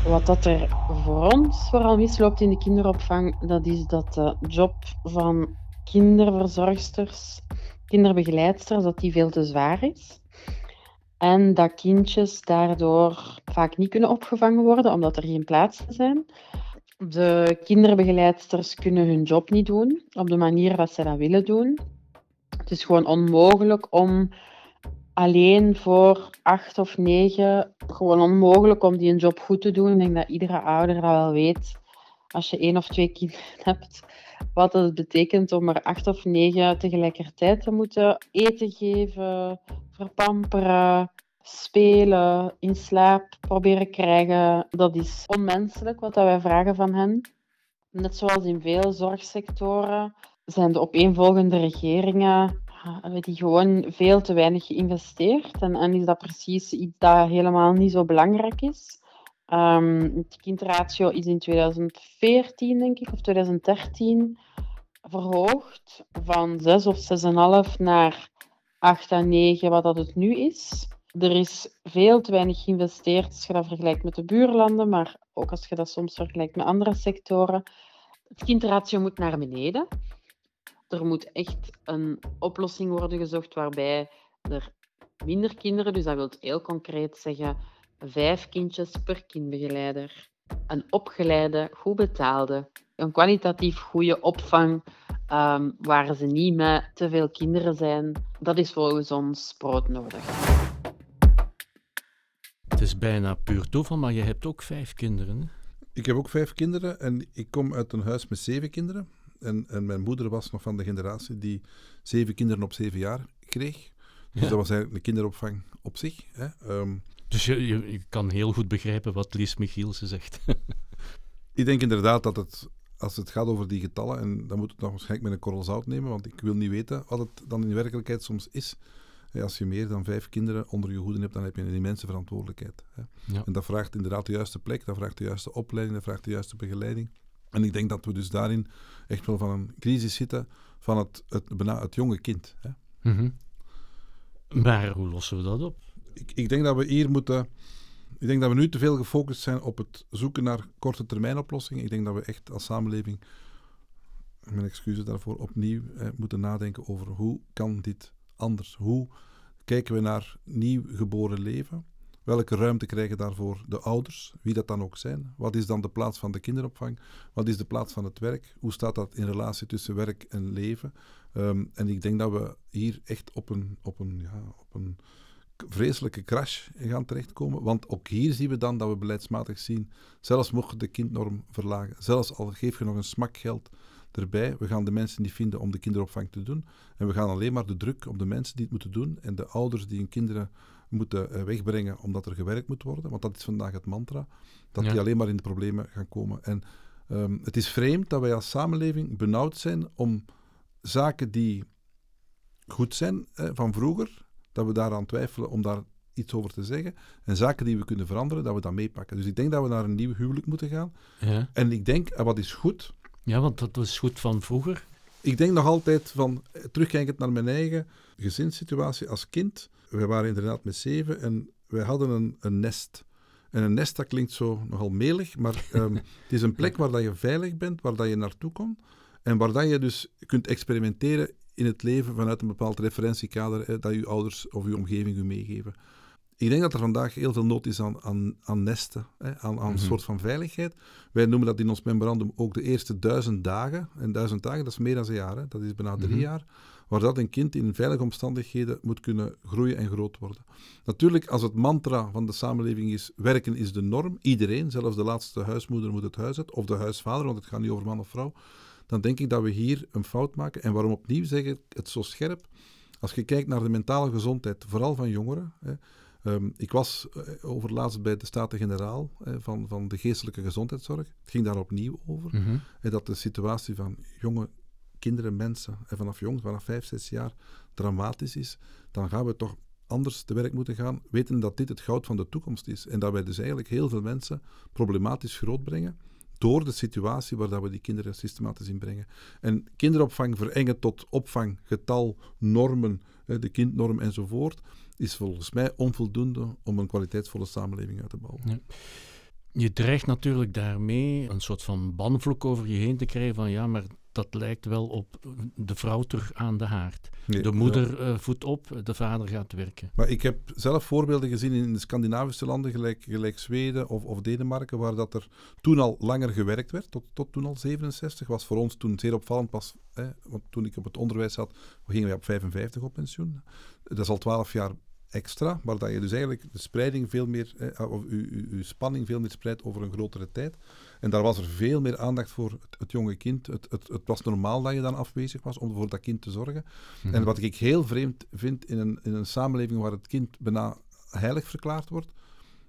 Wat dat er voor ons vooral misloopt in de kinderopvang, dat is dat de job van kinderverzorgsters, kinderbegeleidsters, dat die veel te zwaar is. En dat kindjes daardoor vaak niet kunnen opgevangen worden, omdat er geen plaatsen zijn. De kinderbegeleidsters kunnen hun job niet doen op de manier wat ze dat willen doen. Het is gewoon onmogelijk om alleen voor acht of negen gewoon onmogelijk om die een job goed te doen. Ik denk dat iedere ouder dat wel weet. Als je één of twee kinderen [LAUGHS] hebt, wat het betekent om er acht of negen tegelijkertijd te moeten eten geven, verpamperen, spelen, in slaap proberen krijgen. Dat is onmenselijk wat wij vragen van hen. Net zoals in veel zorgsectoren zijn de opeenvolgende regeringen hebben die gewoon veel te weinig geïnvesteerd. En, en is dat precies iets dat helemaal niet zo belangrijk is. Um, de kindratio is in 2014, denk ik, of 2013 verhoogd van 6 of 6,5 naar 8 à 9, wat dat het nu is. Er is veel te weinig geïnvesteerd als je dat vergelijkt met de buurlanden, maar ook als je dat soms vergelijkt met andere sectoren. Het kindratio moet naar beneden er moet echt een oplossing worden gezocht waarbij er minder kinderen, dus dat wil heel concreet zeggen vijf kindjes per kindbegeleider, een opgeleide, goed betaalde, een kwalitatief goede opvang um, waar ze niet met te veel kinderen zijn, dat is volgens ons broodnodig. Het is bijna puur toeval, maar je hebt ook vijf kinderen. Ik heb ook vijf kinderen en ik kom uit een huis met zeven kinderen. En, en mijn moeder was nog van de generatie die zeven kinderen op zeven jaar kreeg. Dus ja. dat was eigenlijk een kinderopvang op zich. Hè. Um, dus je, je, je, kan heel goed begrijpen wat Lies Michielsen zegt. [LAUGHS] ik denk inderdaad dat het, als het gaat over die getallen, en dan moet het nog waarschijnlijk met een korrel zout nemen, want ik wil niet weten wat het dan in werkelijkheid soms is. Als je meer dan vijf kinderen onder je hoede hebt, dan heb je een immense verantwoordelijkheid. Hè. Ja. En dat vraagt inderdaad de juiste plek, dat vraagt de juiste opleiding, dat vraagt de juiste begeleiding. En ik denk dat we dus daarin echt wel van een crisis zitten van het, het, bijna het jonge kind. Hè. Mm -hmm. Maar hoe lossen we dat op? Ik, ik, denk dat we hier moeten. Ik denk dat we nu te veel gefocust zijn op het zoeken naar korte termijn oplossingen. Ik denk dat we echt als samenleving, mijn excuses daarvoor, opnieuw hè, moeten nadenken over hoe kan dit anders? Hoe kijken we naar nieuw geboren leven? Welke ruimte krijgen daarvoor de ouders, wie dat dan ook zijn? Wat is dan de plaats van de kinderopvang? Wat is de plaats van het werk? Hoe staat dat in relatie tussen werk en leven? Ehm, en ik denk dat we hier echt op een, op een, ja, op een vreselijke crash gaan terechtkomen. Want ook hier zien we dan dat we beleidsmatig zien, zelfs mocht de kindnorm verlagen, zelfs al geef je nog een smak geld erbij, we gaan de mensen niet vinden om de kinderopvang te doen. En we gaan alleen maar de druk op de mensen die het moeten doen en de ouders die hun kinderen moeten eh, wegbrengen omdat er gewerkt moet worden, want dat is vandaag het mantra, dat die alleen maar in de problemen gaan komen. En um, het is vreemd dat wij als samenleving benauwd zijn om zaken die goed zijn eh, van vroeger, dat we daaraan twijfelen om daar iets over te zeggen. En zaken die we kunnen veranderen, dat we dat meepakken. Dus ik denk dat we naar een nieuw huwelijk moeten gaan. Ja. En ik denk, en wat is goed? Ja, want dat was goed van vroeger. Ik denk nog altijd van, eh, terugkijkend naar mijn eigen gezinssituatie als kind. We waren inderdaad met zeven en wij hadden een, een nest. En een nest, dat klinkt zo nogal melig, maar um, [LAUGHS] het is een plek waar dat je veilig bent, waar dat je naartoe komt. En waar dat je dus kunt experimenteren in het leven vanuit een bepaald referentiekader hè, dat je ouders of je omgeving u meegeven. Ik denk dat er vandaag heel veel nood is aan, aan, aan nesten, hè, aan, aan een Mhm. soort van veiligheid. Wij noemen dat in ons memorandum ook de eerste duizend dagen. En duizend dagen, dat is meer dan een jaar, hè. dat is bijna drie Mhm. jaar. Waar dat een kind in veilige omstandigheden moet kunnen groeien en groot worden. Natuurlijk, als het mantra van de samenleving is: werken is de norm, iedereen, zelfs de laatste huismoeder moet het huis uit, of de huisvader, want het gaat niet over man of vrouw dan denk ik dat we hier een fout maken. En waarom opnieuw zeg ik het zo scherp? Als je kijkt naar de mentale gezondheid, vooral van jongeren. Hè, ehm, ik was eh, overlaatst bij de Staten-Generaal eh, van, van de geestelijke gezondheidszorg. Het ging daar opnieuw over. Mhm. En dat de situatie van jonge kinderen, mensen, en vanaf jong, vanaf vijf, zes jaar, dramatisch is. Dan gaan we toch anders te werk moeten gaan, weten dat dit het goud van de toekomst is. En dat wij dus eigenlijk heel veel mensen problematisch grootbrengen door de situatie waar dat we die kinderen systematisch inbrengen. En kinderopvang verengen tot opvang, getal, normen, de kindnorm enzovoort, is volgens mij onvoldoende om een kwaliteitsvolle samenleving uit te bouwen. Je dreigt natuurlijk daarmee een soort van banvloek over je heen te krijgen van ja, maar dat lijkt wel op de vrouw terug aan de haard. Nee, De moeder eh, voedt op, de vader gaat werken. Maar ik heb zelf voorbeelden gezien in de Scandinavische landen, gelijk, gelijk Zweden of, of Denemarken, waar dat er toen al langer gewerkt werd, tot, tot toen al 67. Was voor ons toen zeer opvallend pas, hè, want toen ik op het onderwijs zat, gingen wij op 55 op pensioen. Dat is al 12 jaar extra, maar dat je dus eigenlijk de spreiding veel meer, eh, of uw, uw spanning veel meer spreidt over een grotere tijd. En daar was er veel meer aandacht voor het, het jonge kind. Het, het, het was normaal dat je dan afwezig was om voor dat kind te zorgen. Mhm. En wat ik heel vreemd vind in een, in een samenleving waar het kind bijna heilig verklaard wordt,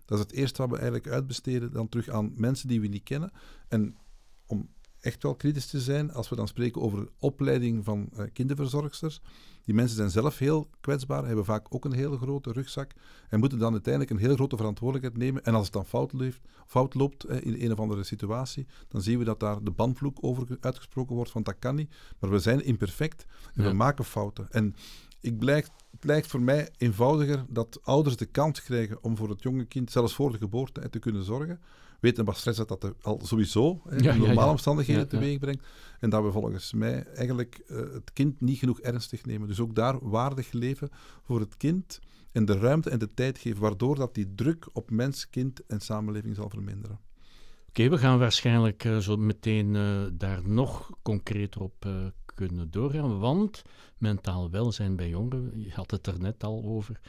dat is het eerste wat we eigenlijk uitbesteden dan terug aan mensen die we niet kennen. En om echt wel kritisch te zijn, als we dan spreken over opleiding van eh, kinderverzorgsters, die mensen zijn zelf heel kwetsbaar, hebben vaak ook een hele grote rugzak en moeten dan uiteindelijk een heel grote verantwoordelijkheid nemen. En als het dan fout, leeft, fout loopt eh, in een of andere situatie, dan zien we dat daar de bandvloek over uitgesproken wordt, want dat kan niet. Maar we zijn imperfect en Ja. we maken fouten. En ik blijkt, het lijkt voor mij eenvoudiger dat ouders de kans krijgen om voor het jonge kind, zelfs voor de geboorte, te kunnen zorgen. Weten wat stress dat, dat al sowieso hè, Ja, in ja, normale ja. omstandigheden teweeg brengt. En dat we volgens mij eigenlijk eh, het kind niet genoeg ernstig nemen. Dus ook daar waardig leven voor het kind en de ruimte en de tijd geven, waardoor dat die druk op mens, kind en samenleving zal verminderen. Oké, we gaan waarschijnlijk eh, zo meteen eh, daar nog concreter op kunnen doorgaan, want mentaal welzijn bij jongeren, je had het er net al over,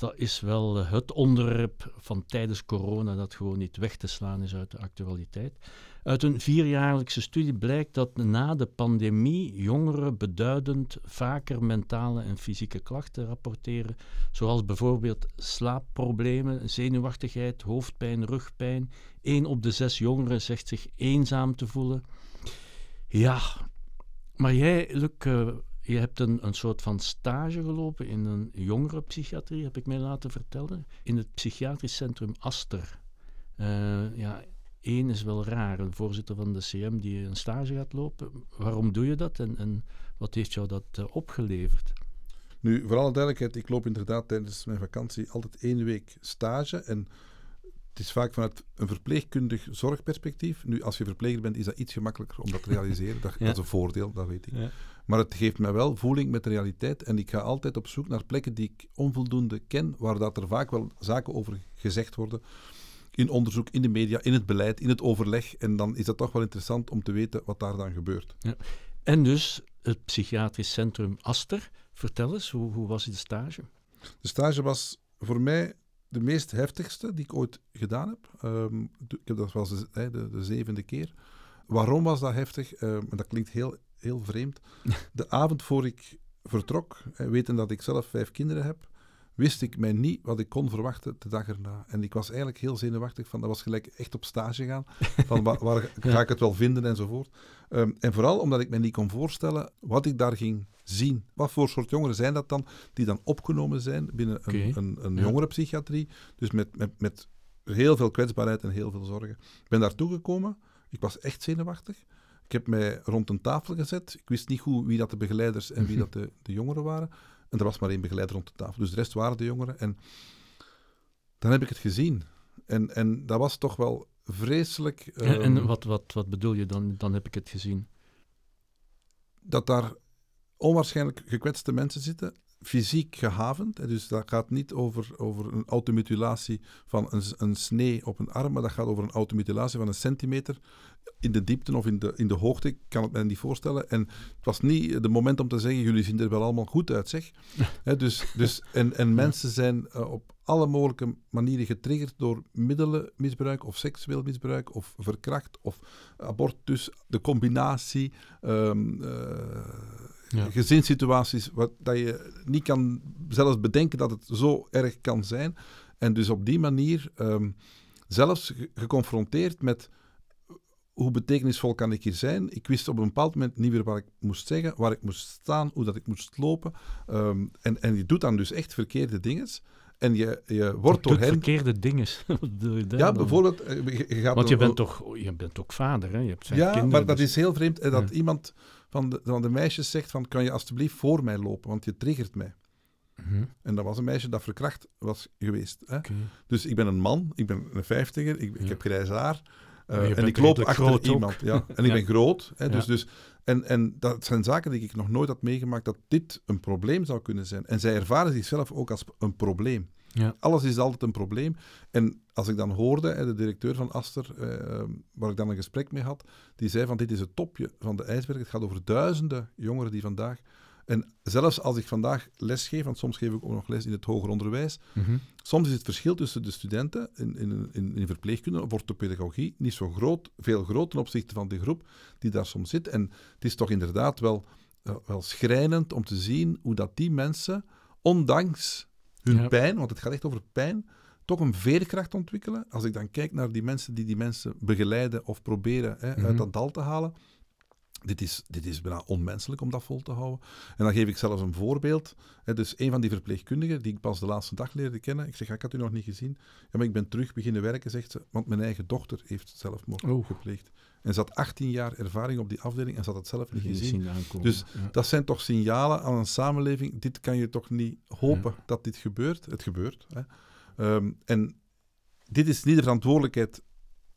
dat is wel het onderwerp van tijdens corona dat gewoon niet weg te slaan is uit de actualiteit. Uit een vierjaarlijkse studie blijkt dat na de pandemie jongeren beduidend vaker mentale en fysieke klachten rapporteren, zoals bijvoorbeeld slaapproblemen, zenuwachtigheid, hoofdpijn, rugpijn. Eén op de zes jongeren zegt zich eenzaam te voelen. Ja, maar jij, Luc, eh, je hebt een, een soort van stage gelopen in een jongerenpsychiatrie, heb ik mij laten vertellen, in het psychiatrisch centrum Aster. Eh, ja, één is wel raar, een voorzitter van de CM die een stage gaat lopen. Waarom doe je dat en, en wat heeft jou dat eh, opgeleverd? Nu, voor alle duidelijkheid, ik loop inderdaad tijdens mijn vakantie altijd één week stage. En het is vaak vanuit een verpleegkundig zorgperspectief. Nu, als je verpleger bent, is dat iets gemakkelijker om dat te realiseren. Dat, [LAUGHS] Ja. dat is een voordeel, dat weet ik. Ja. Maar het geeft mij wel voeling met de realiteit. En ik ga altijd op zoek naar plekken die ik onvoldoende ken, waar dat er vaak wel zaken over gezegd worden. In onderzoek, in de media, in het beleid, in het overleg. En dan is dat toch wel interessant om te weten wat daar dan gebeurt. En dus het psychiatrisch centrum Aster. Vertel eens, hoe, hoe was de stage? De stage was voor mij de meest heftigste die ik ooit gedaan heb. Ehm, ik heb dat was de, de, de zevende keer. Waarom was dat heftig? Ehm, dat klinkt heel, heel vreemd. De avond voor ik vertrok, hè, weten dat ik zelf vijf kinderen heb, wist ik mij niet wat ik kon verwachten de dag erna. En ik was eigenlijk heel zenuwachtig, van, dat was gelijk echt op stage gaan. Van waar, waar [LAUGHS] ga ik het wel vinden enzovoort. Ehm, en vooral omdat ik me niet kon voorstellen wat ik daar ging zien. Wat voor soort jongeren zijn dat dan, die dan opgenomen zijn binnen een, een, een jongerenpsychiatrie. Dus met, met, met heel veel kwetsbaarheid en heel veel zorgen. Ik ben daartoe gekomen. Ik was echt zenuwachtig. Ik heb mij rond een tafel gezet. Ik wist niet goed wie dat de begeleiders en wie dat de, de jongeren waren. En er was maar één begeleider rond de tafel. Dus de rest waren de jongeren. En dan heb ik het gezien. En, en dat was toch wel vreselijk. En, ehm, en wat, wat, wat bedoel je dan? Dan heb ik het gezien. dat daar onwaarschijnlijk gekwetste mensen zitten, fysiek gehavend. Dus dat gaat niet over, over een automutilatie van een, een snee op een arm, maar dat gaat over een automutilatie van een centimeter in de diepte of in de, in de hoogte. Ik kan het mij niet voorstellen. En het was niet de moment om te zeggen, jullie zien er wel allemaal goed uit, zeg. [LAUGHS] Dus, dus, en, en mensen zijn eh, op alle mogelijke manieren getriggerd door middelenmisbruik of seksueel misbruik of verkracht of abortus, de combinatie, ehm, eh, Ja. gezinssituaties, wat, dat je niet kan zelfs bedenken dat het zo erg kan zijn. En dus op die manier ehm, zelfs ge- geconfronteerd met hoe betekenisvol kan ik hier zijn. Ik wist op een bepaald moment niet meer wat ik moest zeggen, waar ik moest staan, hoe dat ik moest lopen. Ehm, en, en je doet dan dus echt verkeerde dingen. En je, je wordt door hen... verkeerde dingen. [LAUGHS] Ja, bijvoorbeeld... eh, Je, gaat Want je bent, toch, je bent ook vader, hè? Je hebt vijf ja, kinderen. maar dat dus- is heel vreemd. eh, Dat Ja. iemand van de, van de meisjes zegt van, kan je alstublieft voor mij lopen, want je triggert mij. Mhm, En dat was een meisje dat verkracht was geweest. Hè? Dus ik ben een man, ik ben een vijftiger, ik, ik Ja. heb grijs haar. eh, en bent ik loop achter ook. iemand. Ja. En ik [LAUGHS] ben groot. Hè, dus, Ja. dus, en, en dat zijn zaken die ik nog nooit had meegemaakt, dat dit een probleem zou kunnen zijn. En zij ervaren zichzelf ook als een probleem. Ja. Alles is altijd een probleem. En als ik dan hoorde, de directeur van Aster, eh, waar ik dan een gesprek mee had, die zei van dit is het topje van de ijsberg. Het gaat over duizenden jongeren die vandaag... En zelfs als ik vandaag les geef, want soms geef ik ook nog les in het hoger onderwijs, Mhm. Soms is het verschil tussen de studenten in, in, in, in verpleegkunde of orthopedagogie niet zo groot, veel groot ten opzichte van de groep die daar soms zit. En het is toch inderdaad wel, eh, wel schrijnend om te zien hoe dat die mensen, ondanks hun Ja. pijn, want het gaat echt over pijn, toch een veerkracht ontwikkelen. Als ik dan kijk naar die mensen die die mensen begeleiden of proberen hè, Mhm. uit dat dal te halen. Dit is, dit is bijna onmenselijk om dat vol te houden. En dan geef ik zelfs een voorbeeld. Hè, dus een van die verpleegkundigen, die ik pas de laatste dag leerde kennen. Ik zeg, ik had u nog niet gezien. Ja, maar ik ben terug beginnen werken, zegt ze. Want mijn eigen dochter heeft zelfmoord Oeh. gepleegd. En ze had 18 jaar ervaring op die afdeling en ze had het zelf niet gezien. aankomen. Dus ja. Dat zijn toch signalen aan een samenleving. Dit kan je toch niet hopen dat dit gebeurt. Het gebeurt. Hè. Ehm, en dit is niet de verantwoordelijkheid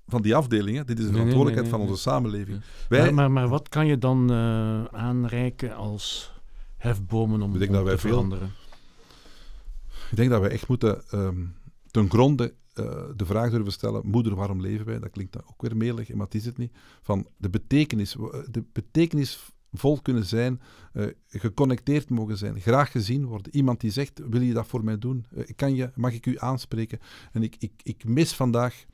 van die afdelingen. Dit is de Nee, verantwoordelijkheid nee, nee, van onze samenleving. Ja. Wij, Maar, maar, maar wat kan je dan eh, aanreiken als hefbomen om, Ik denk om dat wij te veel- veranderen? Ik denk dat wij echt moeten ehm, ten gronde eh, de vraag durven stellen: moeder, waarom leven wij? Dat klinkt dan ook weer melig, maar het is het niet. Van de betekenis, de betekenisvol kunnen zijn, eh, geconnecteerd mogen zijn, graag gezien worden. Iemand die zegt: wil je dat voor mij doen? Eh, kan je, mag ik u aanspreken? En ik, ik, ik mis vandaag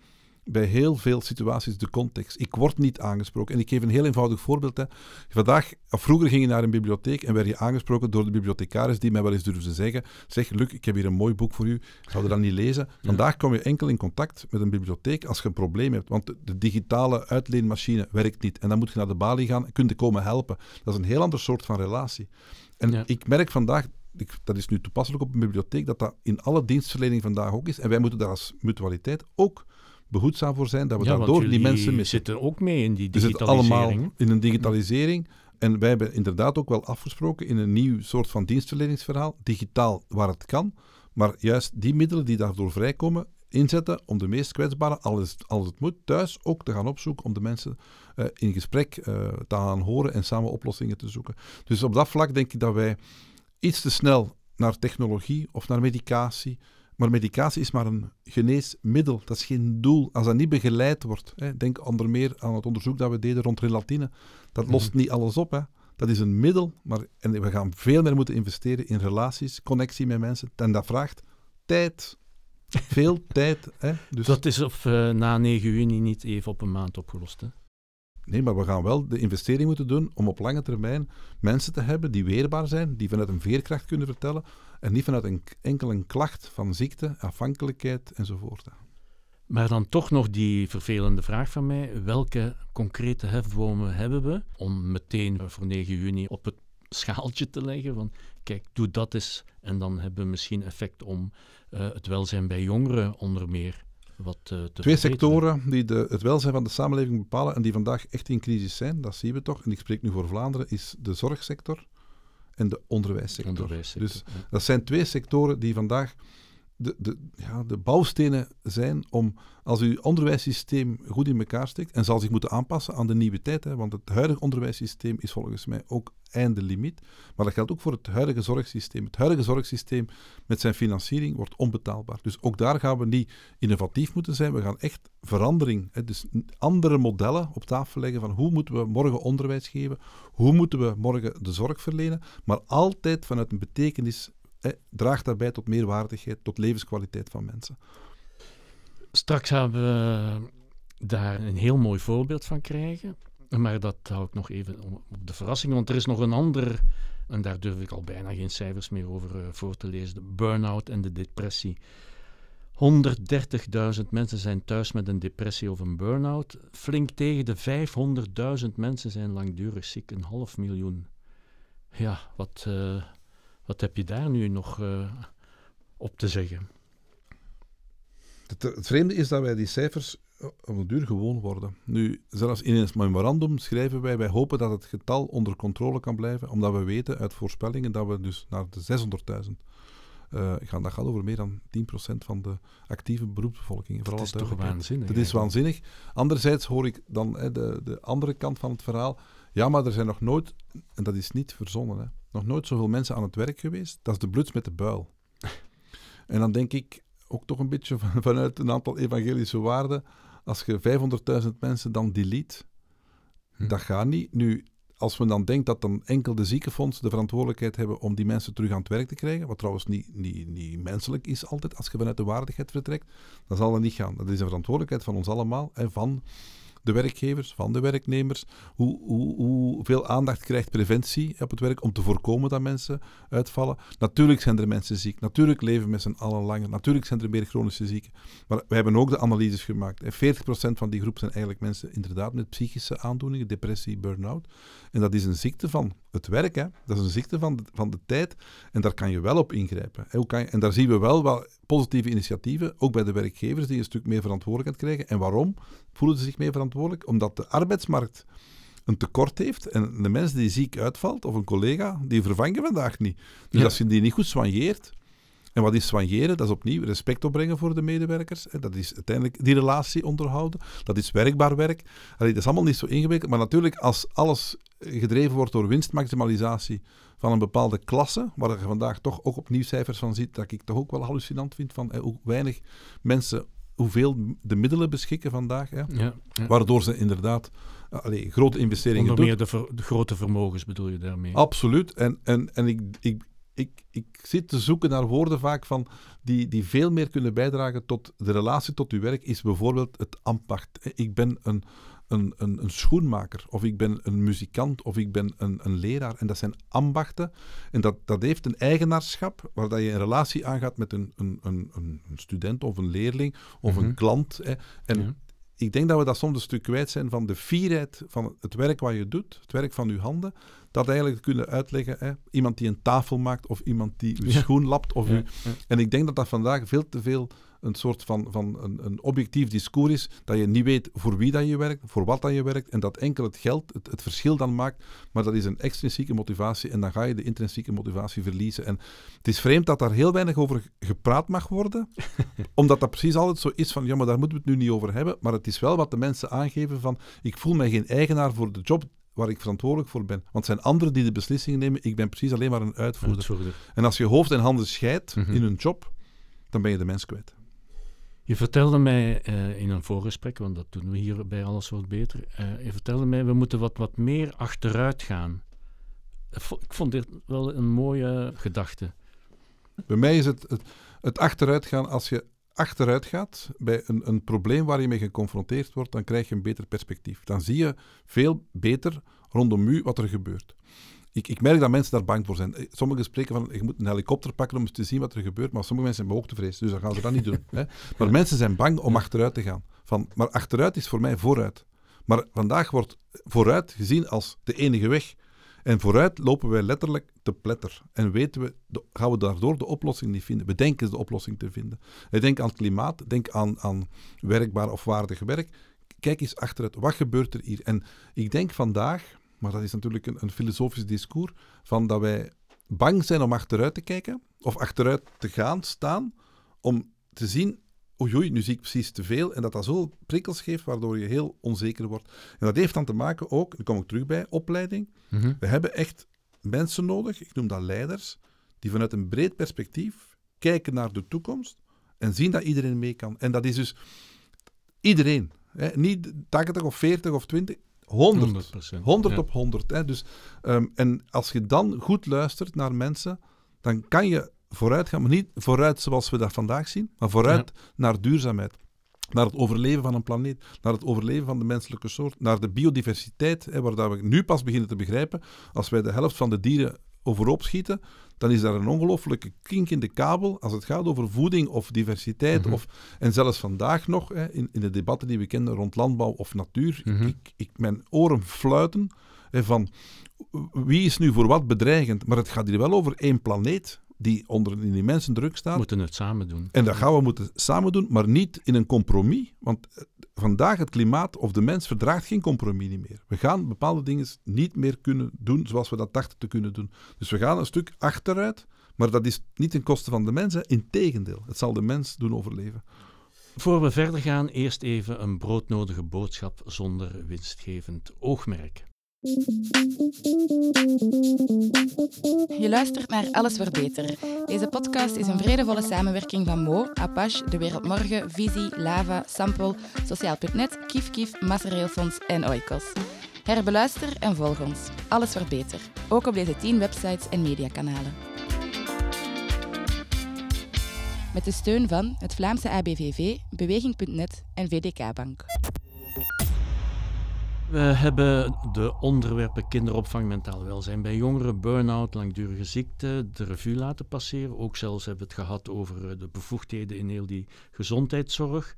bij heel veel situaties de context. Ik word niet aangesproken. En ik geef een heel eenvoudig voorbeeld. Hè. Vandaag, of vroeger ging je naar een bibliotheek en werd je aangesproken door de bibliothecaris die mij wel eens durfde zeggen zeg, Luc, ik heb hier een mooi boek voor u. Zou je dat niet lezen? Vandaag kom je enkel in contact met een bibliotheek als je een probleem hebt. Want de, de digitale uitleenmachine werkt niet. En dan moet je naar de balie gaan en kun je komen helpen. Dat is een heel ander soort van relatie. En Ja. ik merk vandaag, ik, dat is nu toepasselijk op een bibliotheek, dat dat in alle dienstverlening vandaag ook is. En wij moeten daar als mutualiteit ook behoedzaam voor zijn, dat we Ja, daardoor die mensen missen. zitten ook mee in die We zitten digitalisering. allemaal in een digitalisering. En wij hebben inderdaad ook wel afgesproken in een nieuw soort van dienstverleningsverhaal, digitaal waar het kan. Maar juist die middelen die daardoor vrijkomen, inzetten om de meest kwetsbaren, als, als het moet, thuis ook te gaan opzoeken om de mensen uh, in gesprek uh, te gaan horen en samen oplossingen te zoeken. Dus op dat vlak denk ik dat wij iets te snel naar technologie of naar medicatie. Maar medicatie is maar een geneesmiddel, dat is geen doel. Als dat niet begeleid wordt, hè, denk onder meer aan het onderzoek dat we deden rond relatine, dat mhm. lost niet alles op. Hè. Dat is een middel, maar en we gaan veel meer moeten investeren in relaties, connectie met mensen. En dat vraagt tijd. Veel [LAUGHS] tijd. Hè? Dus... Dat is op, uh, na 9 juni niet even op een maand opgelost. Hè? Nee, maar we gaan wel de investering moeten doen om op lange termijn mensen te hebben die weerbaar zijn, die vanuit een veerkracht kunnen vertellen en niet vanuit een enkele klacht van ziekte, afhankelijkheid enzovoort. Maar dan toch nog die vervelende vraag van mij. Welke concrete hefbomen hebben we om meteen voor 9 juni op het schaaltje te leggen van kijk, doe dat eens en dan hebben we misschien effect om uh, het welzijn bij jongeren onder meer wat te Twee sectoren die de, het welzijn van de samenleving bepalen en die vandaag echt in crisis zijn, dat zien we toch, en ik spreek nu voor Vlaanderen, is de zorgsector en de onderwijssector. onderwijssector dus ja. dat zijn twee sectoren die vandaag de, de, ja, de bouwstenen zijn om, als uw onderwijssysteem goed in elkaar steekt en zal zich moeten aanpassen aan de nieuwe tijd, hè, want het huidige onderwijssysteem is volgens mij ook einde limiet, maar dat geldt ook voor het huidige zorgsysteem. Het huidige zorgsysteem met zijn financiering wordt onbetaalbaar. Dus ook daar gaan we niet innovatief moeten zijn, we gaan echt verandering, hè, dus andere modellen op tafel leggen van hoe moeten we morgen onderwijs geven, hoe moeten we morgen de zorg verlenen, maar altijd vanuit een betekenis draagt daarbij tot meerwaardigheid, tot levenskwaliteit van mensen. Straks gaan we daar een heel mooi voorbeeld van krijgen. Maar dat hou ik nog even op de verrassing, want er is nog een ander, en daar durf ik al bijna geen cijfers meer over uh, voor te lezen: de burn-out en de depressie. 130.000 mensen zijn thuis met een depressie of een burn-out. Flink tegen de 500.000 mensen zijn langdurig ziek, een half miljoen. Ja, wat, uh, wat heb je daar nu nog uh, op te zeggen? Het, het, vreemde is dat wij die cijfers op een duur gewoon worden. Nu, zelfs in het memorandum schrijven wij, wij hopen dat het getal onder controle kan blijven, omdat we weten uit voorspellingen dat we dus naar de 600.000 uh, gaan. Dat gaat over meer dan 10% van de actieve beroepsbevolking. Dat is toch waanzinnig? Dat is waanzinnig. Anderzijds hoor ik dan hè, de, de andere kant van het verhaal. Ja, maar er zijn nog nooit, en dat is niet verzonnen, hè, nog nooit zoveel mensen aan het werk geweest. Dat is de bluts met de buil. [LAUGHS] en dan denk ik ook toch een beetje vanuit een aantal evangelische waarden. Als je 500.000 mensen dan delete, hm. dat gaat niet. Nu, als men dan denkt dat dan enkel de ziekenfonds de verantwoordelijkheid hebben om die mensen terug aan het werk te krijgen, wat trouwens niet, niet, niet menselijk is altijd, als je vanuit de waardigheid vertrekt, dan zal dat niet gaan. Dat is een verantwoordelijkheid van ons allemaal en van de werkgevers, van de werknemers. Hoe, hoe, hoeveel aandacht krijgt preventie op het werk om te voorkomen dat mensen uitvallen? Natuurlijk zijn er mensen ziek. Natuurlijk leven met z'n allen langer. Natuurlijk zijn er meer chronische zieken. Maar we hebben ook de analyses gemaakt. 40% van die groep zijn eigenlijk mensen inderdaad met psychische aandoeningen, depressie, burn-out. En dat is een ziekte van het werk. Hè. Dat is een ziekte van de, van de tijd. En daar kan je wel op ingrijpen. Hoe kan je, en daar zien we wel wel positieve initiatieven, ook bij de werkgevers, die een stuk meer verantwoordelijkheid krijgen. En waarom voelen ze zich meer verantwoordelijk? Omdat de arbeidsmarkt een tekort heeft en de mensen die ziek uitvalt, of een collega, die vervangen vandaag niet. Dus als je die niet goed soigneert, en wat is soigneren? Dat is opnieuw respect opbrengen voor de medewerkers. Dat is uiteindelijk die relatie onderhouden. Dat is werkbaar werk. dat is allemaal niet zo ingewikkeld. Maar natuurlijk, als alles gedreven wordt door winstmaximalisatie van een bepaalde klasse, waar je vandaag toch ook opnieuw cijfers van ziet, dat ik toch ook wel hallucinant vind van hoe weinig mensen, hoeveel de middelen beschikken vandaag. Ja, ja. Waardoor ze inderdaad allee, grote investeringen Onder meer de, de, grote vermogens bedoel je daarmee? Absoluut. En, en, en ik, ik, ik, ik zit te zoeken naar woorden vaak van die, die veel meer kunnen bijdragen tot de relatie tot uw werk, is bijvoorbeeld het ambacht. Ik ben een, een, een, een, schoenmaker, of ik ben een muzikant, of ik ben een, een leraar. En dat zijn ambachten. En dat, dat heeft een eigenaarschap waar dat je een relatie aangaat met een, een, een, een student of een leerling of een mhm. klant. Hè. En ik denk dat we dat soms een stuk kwijt zijn van de fierheid van het werk wat je doet, het werk van uw handen. Dat eigenlijk kunnen uitleggen, hè, iemand die een tafel maakt of iemand die uw schoen lapt. Of u, en ik denk dat dat vandaag veel te veel een soort van, van een, een objectief discours is, dat je niet weet voor wie dat je werkt, voor wat dat je werkt, en dat enkel het geld het, het verschil dan maakt, maar dat is een extrinsieke motivatie en dan ga je de intrinsieke motivatie verliezen. En het is vreemd dat daar heel weinig over gepraat mag worden, [LAUGHS] omdat dat precies altijd zo is van, ja, maar daar moeten we het nu niet over hebben, maar het is wel wat de mensen aangeven van, ik voel mij geen eigenaar voor de job waar ik verantwoordelijk voor ben. Want het zijn anderen die de beslissingen nemen. Ik ben precies alleen maar een uitvoerder. Uitvoerder. En als je hoofd en handen scheidt Mhm. in een job, dan ben je de mens kwijt. Je vertelde mij eh, in een voorgesprek, want dat doen we hier bij Alles Wordt Beter, eh, je vertelde mij, we moeten wat, wat meer achteruit gaan. Ik vo- Ik vond dit wel een mooie gedachte. Bij mij is het, het, het achteruitgaan, als je achteruit gaat bij een, een probleem waar je mee geconfronteerd wordt, dan krijg je een beter perspectief. Dan zie je veel beter rondom u wat er gebeurt. Ik, ik merk dat mensen daar bang voor zijn. Eh, Sommigen spreken van, je moet een helikopter pakken om eens te zien wat er gebeurt, maar sommige mensen hebben hoogtevrees, dus dan gaan ze dat niet doen. [LAUGHS] Hè. Maar mensen zijn bang om achteruit te gaan. Van, maar achteruit is voor mij vooruit. Maar vandaag wordt vooruit gezien als de enige weg. En vooruit lopen wij letterlijk te pletter. En weten we, gaan we daardoor de oplossing niet vinden. We denken de oplossing te vinden. Ik denk aan het klimaat, denk aan, aan werkbaar of waardig werk. Kijk eens achteruit, wat gebeurt er hier? En ik denk vandaag, maar dat is natuurlijk een, een filosofisch discours, van dat wij bang zijn om achteruit te kijken, of achteruit te gaan staan, om te zien, oei oei, nu zie ik precies te veel, en dat dat zo prikkels geeft, waardoor je heel onzeker wordt. En dat heeft dan te maken ook, daar kom ik terug bij, opleiding. We hebben echt mensen nodig, ik noem dat leiders, die vanuit een breed perspectief kijken naar de toekomst en zien dat iedereen mee kan. En dat is dus iedereen. Hè? Niet 80 of 40 of 20, 100. 100%. 100 Ja. op 100. Hè? Dus, ehm, en als je dan goed luistert naar mensen, dan kan je vooruit gaan, maar niet vooruit zoals we dat vandaag zien, maar vooruit naar duurzaamheid. Naar het overleven van een planeet, naar het overleven van de menselijke soort, naar de biodiversiteit, hè, waar dat we nu pas beginnen te begrijpen. Als wij de helft van de dieren overhoop schieten, dan is daar een ongelooflijke kink in de kabel als het gaat over voeding of diversiteit. Mhm. of, en zelfs vandaag nog, hè, in, in de debatten die we kennen rond landbouw of natuur, Mhm. ik, ik, mijn oren fluiten hè, van wie is nu voor wat bedreigend. Maar het gaat hier wel over één planeet die onder een immense druk We staat. moeten het samen doen. En dat gaan we moeten samen doen, maar niet in een compromis. Want vandaag het klimaat of de mens verdraagt geen compromis meer. We gaan bepaalde dingen niet meer kunnen doen zoals we dat dachten te kunnen doen. Dus we gaan een stuk achteruit, maar dat is niet ten koste van de mensen. Integendeel, het zal de mens doen overleven. Voor we verder gaan, eerst even een broodnodige boodschap zonder winstgevend oogmerk. Je luistert naar Alles wordt beter. Deze podcast is een vredevolle samenwerking van Mo, Apache, De Wereld Morgen, Visie, Lava, Sample, Sociaal.net, Kif, Massareelfonds en Oikos. Herbeluister en volg ons. Alles wordt beter. Ook op deze 10 websites en mediakanalen. Met de steun van het Vlaamse ABVV, Beweging.net en VDK Bank. We hebben de onderwerpen kinderopvang, mentaal welzijn bij jongeren, burn-out, langdurige ziekte de revue laten passeren. Ook zelfs hebben we het gehad over eh, de bevoegdheden in heel die gezondheidszorg.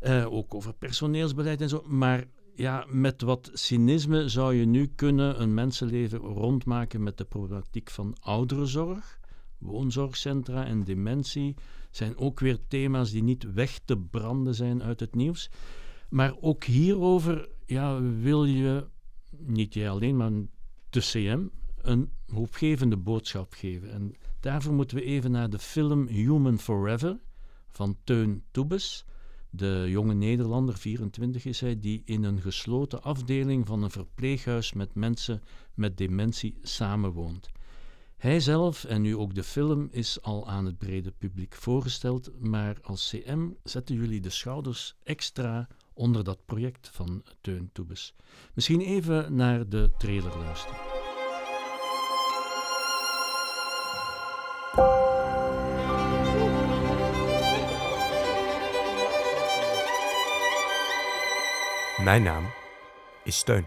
Eh, ook over personeelsbeleid en zo. Maar ja, met wat cynisme zou je nu kunnen een mensenleven rondmaken met de problematiek van ouderenzorg. Woonzorgcentra en dementie zijn ook weer thema's die niet weg te branden zijn uit het nieuws. Maar ook hierover ja, wil je, niet jij alleen, maar de CM, een hoopgevende boodschap geven. En daarvoor moeten we even naar de film Human Forever van Teun Toebes. De jonge Nederlander, 24 is hij, die in een gesloten afdeling van een verpleeghuis met mensen met dementie samenwoont. Hij zelf en nu ook de film is al aan het brede publiek voorgesteld, maar als CM zetten jullie de schouders extra onder dat project van Teun Toebes. Misschien even naar de trailer luisteren. Mijn naam is Steun.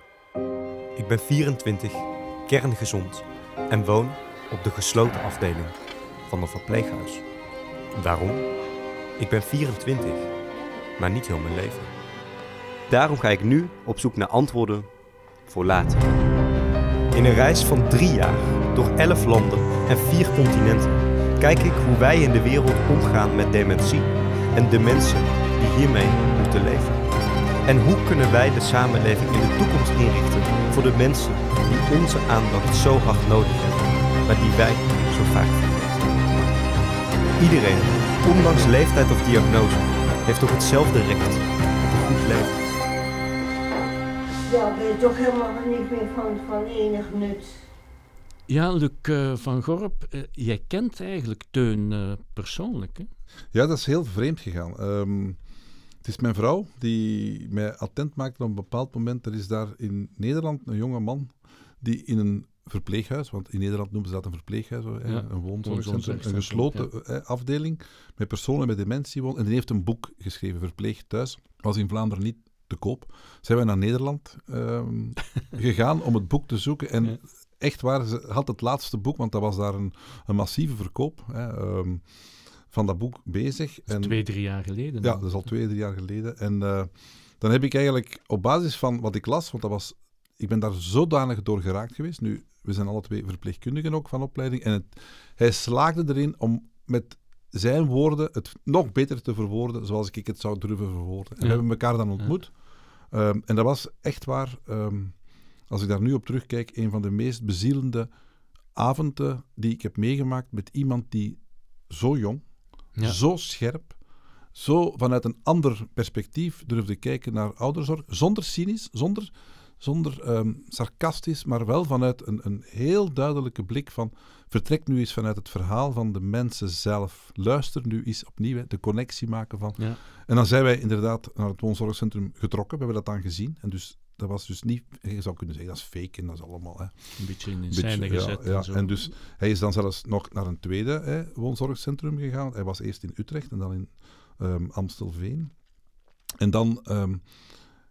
Ik ben 24, kerngezond en woon op de gesloten afdeling van een verpleeghuis. Waarom? Ik ben 24, maar niet heel mijn leven. Daarom ga ik nu op zoek naar antwoorden voor later. In een reis van drie jaar door 11 landen en vier continenten kijk ik hoe wij in de wereld omgaan met dementie en de mensen die hiermee moeten leven? En hoe kunnen wij de samenleving in de toekomst inrichten voor de mensen die onze aandacht zo hard nodig hebben, maar die wij zo vaak vergeten? Iedereen, ondanks leeftijd of diagnose, heeft toch hetzelfde recht op een goed leven. Ja, ben je toch helemaal niet meer van, van enig nut. Ja, Luc eh, van Gorp, eh, jij kent eigenlijk Teun eh, persoonlijk, hè? Ja, dat is heel vreemd gegaan. Ehm, het is mijn vrouw die mij attent maakte op een bepaald moment. Er is daar in Nederland een jonge man die in een verpleeghuis, want in Nederland noemen ze dat een verpleeghuis, Ja, een woonzorgcentrum, een gesloten afdeling met personen met dementie wonen. En die heeft een boek geschreven, Verpleeg thuis. Was in Vlaanderen niet te koop. Zijn wij naar Nederland ehm, [LAUGHS] gegaan om het boek te zoeken. En Ja. echt waar, ze had het laatste boek, want dat was daar een, een massieve verkoop hè, ehm, van dat boek bezig. Dat is twee, drie jaar geleden. Ja, dat is al twee, drie jaar geleden. En eh, dan heb ik eigenlijk op basis van wat ik las, want dat was, ik ben daar zodanig door geraakt geweest. Nu, we zijn alle twee verpleegkundigen ook van opleiding. En het, hij slaagde erin om met zijn woorden het nog beter te verwoorden zoals ik het zou durven verwoorden. En we hebben elkaar dan ontmoet. Ehm, en dat was echt waar, ehm, als ik daar nu op terugkijk, een van de meest bezielende avonden die ik heb meegemaakt met iemand die zo jong, Ja. zo scherp, zo vanuit een ander perspectief durfde kijken naar ouderzorg, zonder cynisch, zonder, zonder ehm, sarcastisch, maar wel vanuit een, een heel duidelijke blik van vertrek nu eens vanuit het verhaal van de mensen zelf. Luister nu eens opnieuw, hè, de connectie maken van... Ja. En dan zijn wij inderdaad naar het woonzorgcentrum getrokken, we hebben dat dan gezien. En dus dat was dus niet, je zou kunnen zeggen, dat is fake en dat is allemaal... Hè, Een beetje in beetje, scène gezet. ja. en zo. En dus hij is dan zelfs nog naar een tweede hè, woonzorgcentrum gegaan. Hij was eerst in Utrecht en dan in ehm, Amstelveen. En dan ehm,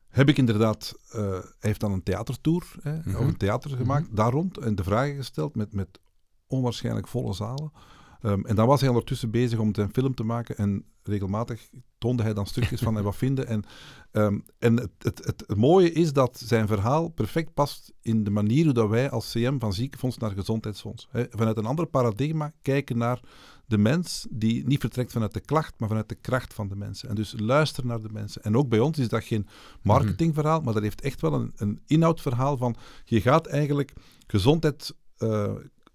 heb ik inderdaad... eh, hij heeft dan een theatertour, hè, Mhm. of een theater gemaakt, daar rond. En de vragen gesteld met, met onwaarschijnlijk volle zalen. Ehm, en dan was hij ondertussen bezig om zijn film te maken. En regelmatig toonde hij dan stukjes van wat vinden. En, ehm, en het, het, het, het mooie is dat zijn verhaal perfect past in de manier hoe dat wij als CM van ziekenfonds naar gezondheidsfonds. Vanuit een ander paradigma kijken naar de mens die niet vertrekt vanuit de klacht, maar vanuit de kracht van de mensen. En dus luister naar de mensen. En ook bij ons is dat geen marketingverhaal, maar dat heeft echt wel een, een inhoudverhaal van je gaat eigenlijk gezondheid eh,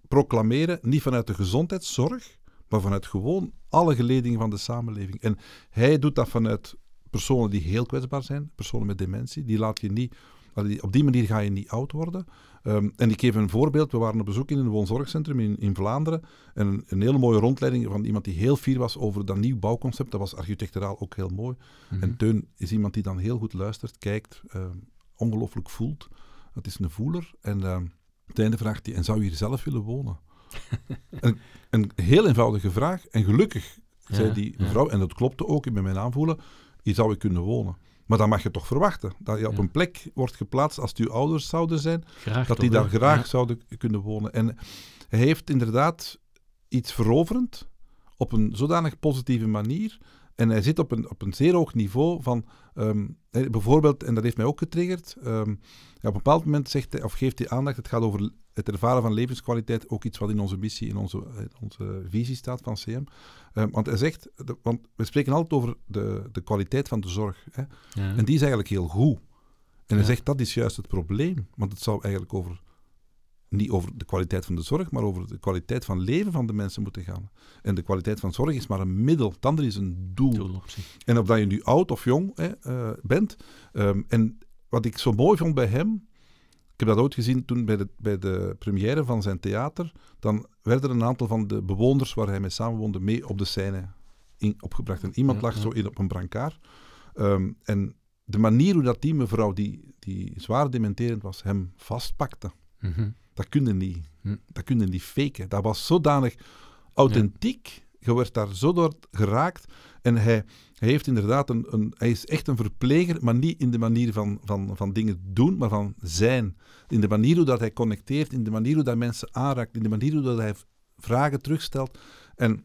proclameren, niet vanuit de gezondheidszorg, maar vanuit gewoon alle geledingen van de samenleving. En hij doet dat vanuit personen die heel kwetsbaar zijn, personen met dementie, die laat je niet... Op die manier ga je niet oud worden. Ehm, en ik geef een voorbeeld. We waren op bezoek in een woonzorgcentrum in, in Vlaanderen. En een, een hele mooie rondleiding van iemand die heel fier was over dat nieuw bouwconcept. Dat was architecturaal ook heel mooi. Mhm. En Teun is iemand die dan heel goed luistert, kijkt, ehm, ongelooflijk voelt. Het is een voeler. En ehm het einde vraagt hij, en zou je hier zelf willen wonen? [LAUGHS] een, een heel eenvoudige vraag. En gelukkig zei die mevrouw, en dat klopte ook in mijn aanvoelen, hier zou ik kunnen wonen. Maar dan mag je toch verwachten dat je op een plek wordt geplaatst als het uw ouders zouden zijn, Graag dat die daar graag zouden kunnen wonen. En hij heeft inderdaad iets veroverend op een zodanig positieve manier. En hij zit op een, op een zeer hoog niveau van, ehm, eh, bijvoorbeeld, en dat heeft mij ook getriggerd, ehm, ja, op een bepaald moment zegt hij, of geeft hij aandacht, het gaat over het ervaren van levenskwaliteit, ook iets wat in onze missie, in onze, eh, onze visie staat van CM. Ehm, want hij zegt, de- want we spreken altijd over de, de kwaliteit van de zorg. Hè? Ja. En die is eigenlijk heel goed. En hij Ja. zegt, dat is juist het probleem. Want het zou eigenlijk over, niet over de kwaliteit van de zorg, maar over de kwaliteit van leven van de mensen moeten gaan. En de kwaliteit van zorg is maar een middel, het andere is een doel. Doel op zich. En of dat je nu oud of jong hè, eh, bent. ehm, en wat ik zo mooi vond bij hem, ik heb dat ooit gezien toen bij de, bij de première van zijn theater, dan werden een aantal van de bewoners waar hij mee samenwoonde mee op de scène in, opgebracht. En iemand lag ja. zo in op een brancard. Ehm, en de manier hoe dat die mevrouw, die, die zwaar dementerend was, hem vastpakte, Mhm. Dat kun je niet, Hm. dat kun je niet faken. Dat was zodanig authentiek. Je werd daar zo door geraakt. En hij, hij heeft inderdaad een, een... Hij is echt een verpleger, maar niet in de manier van, van, van dingen doen, maar van zijn. In de manier hoe dat hij connecteert, in de manier hoe dat mensen aanraakt, in de manier hoe dat hij vragen terugstelt. En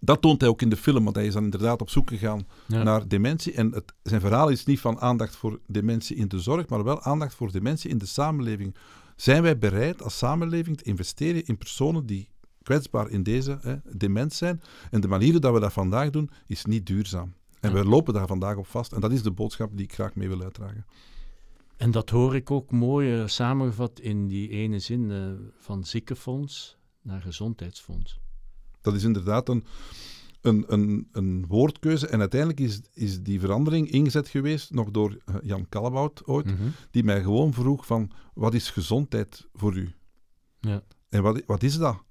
dat toont hij ook in de film, want hij is dan inderdaad op zoek gegaan Ja. naar dementie. En het, zijn verhaal is niet van aandacht voor dementie in de zorg, maar wel aandacht voor dementie in de samenleving. Zijn wij bereid als samenleving te investeren in personen die kwetsbaar in deze, hè, dement zijn. En de manier dat we dat vandaag doen, is niet duurzaam. En we lopen daar vandaag op vast. En dat is de boodschap die ik graag mee wil uitdragen. En dat hoor ik ook mooi uh, samengevat in die ene zin uh, van ziekenfonds naar gezondheidsfonds. Dat is inderdaad een, een, een, een woordkeuze. En uiteindelijk is, is die verandering ingezet geweest, nog door uh, Jan Kallebout ooit, mm -hmm. die mij gewoon vroeg van, wat is gezondheid voor u? Ja. En wat, wat is dat?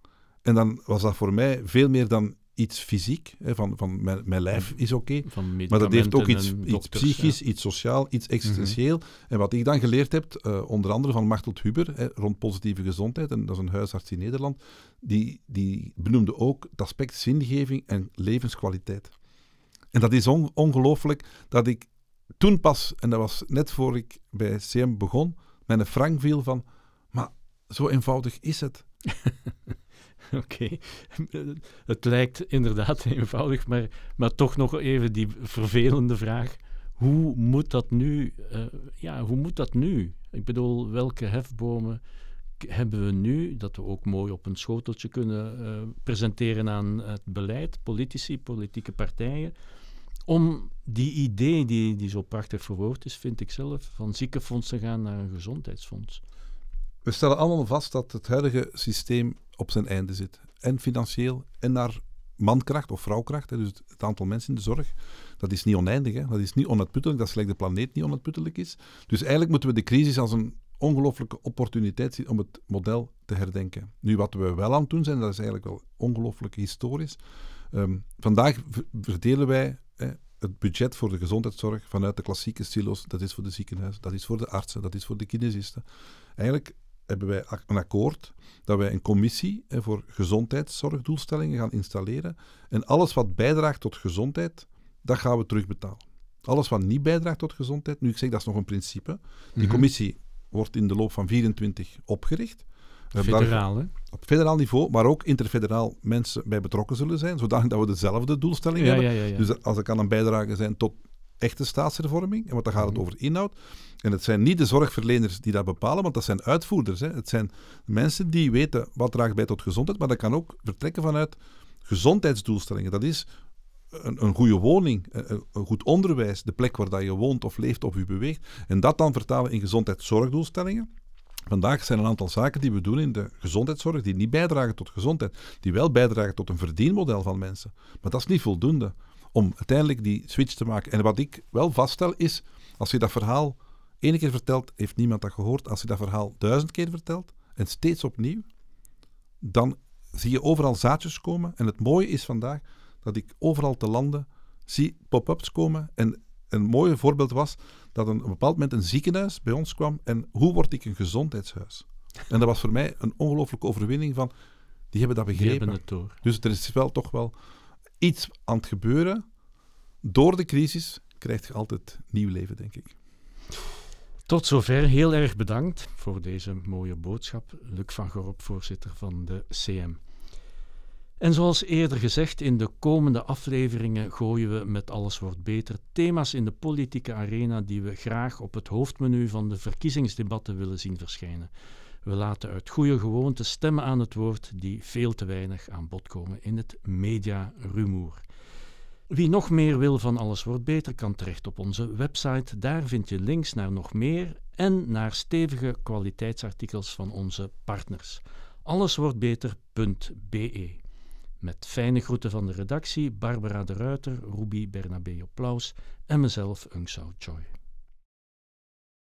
En dan was dat voor mij veel meer dan iets fysiek, hè, van, van mijn, mijn lijf is oké, okay, maar dat heeft ook iets, iets psychisch, ja. iets sociaal, iets existentieel. Mm -hmm. En wat ik dan geleerd heb, uh, onder andere van Martelt Huber, hè, rond positieve gezondheid, en dat is een huisarts in Nederland, die, die benoemde ook het aspect zingeving en levenskwaliteit. En dat is on, ongelooflijk dat ik toen pas, en dat was net voor ik bij CM begon, mijn frank viel van, maar zo eenvoudig is het. [LAUGHS] [LAUGHS] Oké, het lijkt inderdaad [LAUGHS] eenvoudig, maar, maar toch nog even die vervelende vraag. Hoe moet dat nu? Uh, ja, hoe moet dat nu? Ik bedoel, welke hefbomen hebben we nu, dat we ook mooi op een schoteltje kunnen uh, presenteren aan het beleid, politici, politieke partijen, om die idee die, die zo prachtig verwoord is, vind ik zelf, van ziekenfonds te gaan naar een gezondheidsfonds. We stellen allemaal vast dat het huidige systeem op zijn einde zit. En financieel, en naar mankracht of vrouwkracht. Hè, dus het aantal mensen in de zorg, dat is niet oneindig. Hè. Dat is niet onuitputtelijk, dat gelijk de planeet niet onuitputtelijk is. Dus eigenlijk moeten we de crisis als een ongelooflijke opportuniteit zien om het model te herdenken. Nu, wat we wel aan het doen zijn, dat is eigenlijk wel ongelooflijk historisch. Um, vandaag verdelen wij hè, het budget voor de gezondheidszorg vanuit de klassieke silo's. Dat is voor de ziekenhuizen, dat is voor de artsen, dat is voor de kinesisten. Eigenlijk hebben wij een akkoord dat wij een commissie voor gezondheidszorgdoelstellingen gaan installeren. En alles wat bijdraagt tot gezondheid, dat gaan we terugbetalen. Alles wat niet bijdraagt tot gezondheid, nu ik zeg dat is nog een principe. Die Mhm. commissie wordt in de loop van 24 opgericht. Daar Federaal, hè? op federaal niveau, maar ook interfederaal mensen bij betrokken zullen zijn, zodanig dat we dezelfde doelstelling Ja, hebben. ja, ja, ja. Dus als er kan een bijdrage zijn tot echte staatshervorming, en want dan gaat het over inhoud. En het zijn niet de zorgverleners die dat bepalen, want dat zijn uitvoerders. Hè. Het zijn mensen die weten wat draagt bij tot gezondheid, maar dat kan ook vertrekken vanuit gezondheidsdoelstellingen. Dat is een, een goede woning, een, een goed onderwijs, de plek waar dat je woont of leeft of je beweegt. En dat dan vertalen in gezondheidszorgdoelstellingen. Vandaag zijn een aantal zaken die we doen in de gezondheidszorg die niet bijdragen tot gezondheid, die wel bijdragen tot een verdienmodel van mensen. Maar dat is niet voldoende om uiteindelijk die switch te maken. En wat ik wel vaststel is, als je dat verhaal één keer vertelt, heeft niemand dat gehoord. Als je dat verhaal duizend keer vertelt en steeds opnieuw, dan zie je overal zaadjes komen. En het mooie is vandaag dat ik overal te landen zie pop-ups komen. En een mooi voorbeeld was dat een, op een bepaald moment een ziekenhuis bij ons kwam. En hoe word ik een gezondheidshuis? En dat was voor mij een ongelooflijke overwinning van, die hebben dat begrepen. hebben het door. Dus er is wel toch wel iets aan het gebeuren. Door de crisis krijg je altijd nieuw leven, denk ik. Tot zover. Heel erg bedankt voor deze mooie boodschap. Luc van Gorp, voorzitter van de CM. En zoals eerder gezegd, in de komende afleveringen gooien we met Alles wordt beter thema's in de politieke arena die we graag op het hoofdmenu van de verkiezingsdebatten willen zien verschijnen. We laten uit goede gewoonte stemmen aan het woord die veel te weinig aan bod komen in het mediarumoer. Wie nog meer wil van Alles wordt beter kan terecht op onze website. Daar vind je links naar nog meer en naar stevige kwaliteitsartikels van onze partners. Alleswordtbeter.be Met fijne groeten van de redactie, Barbara de Ruiter, Ruby Bernabeu Plaus en mezelf, Ungsau Choi.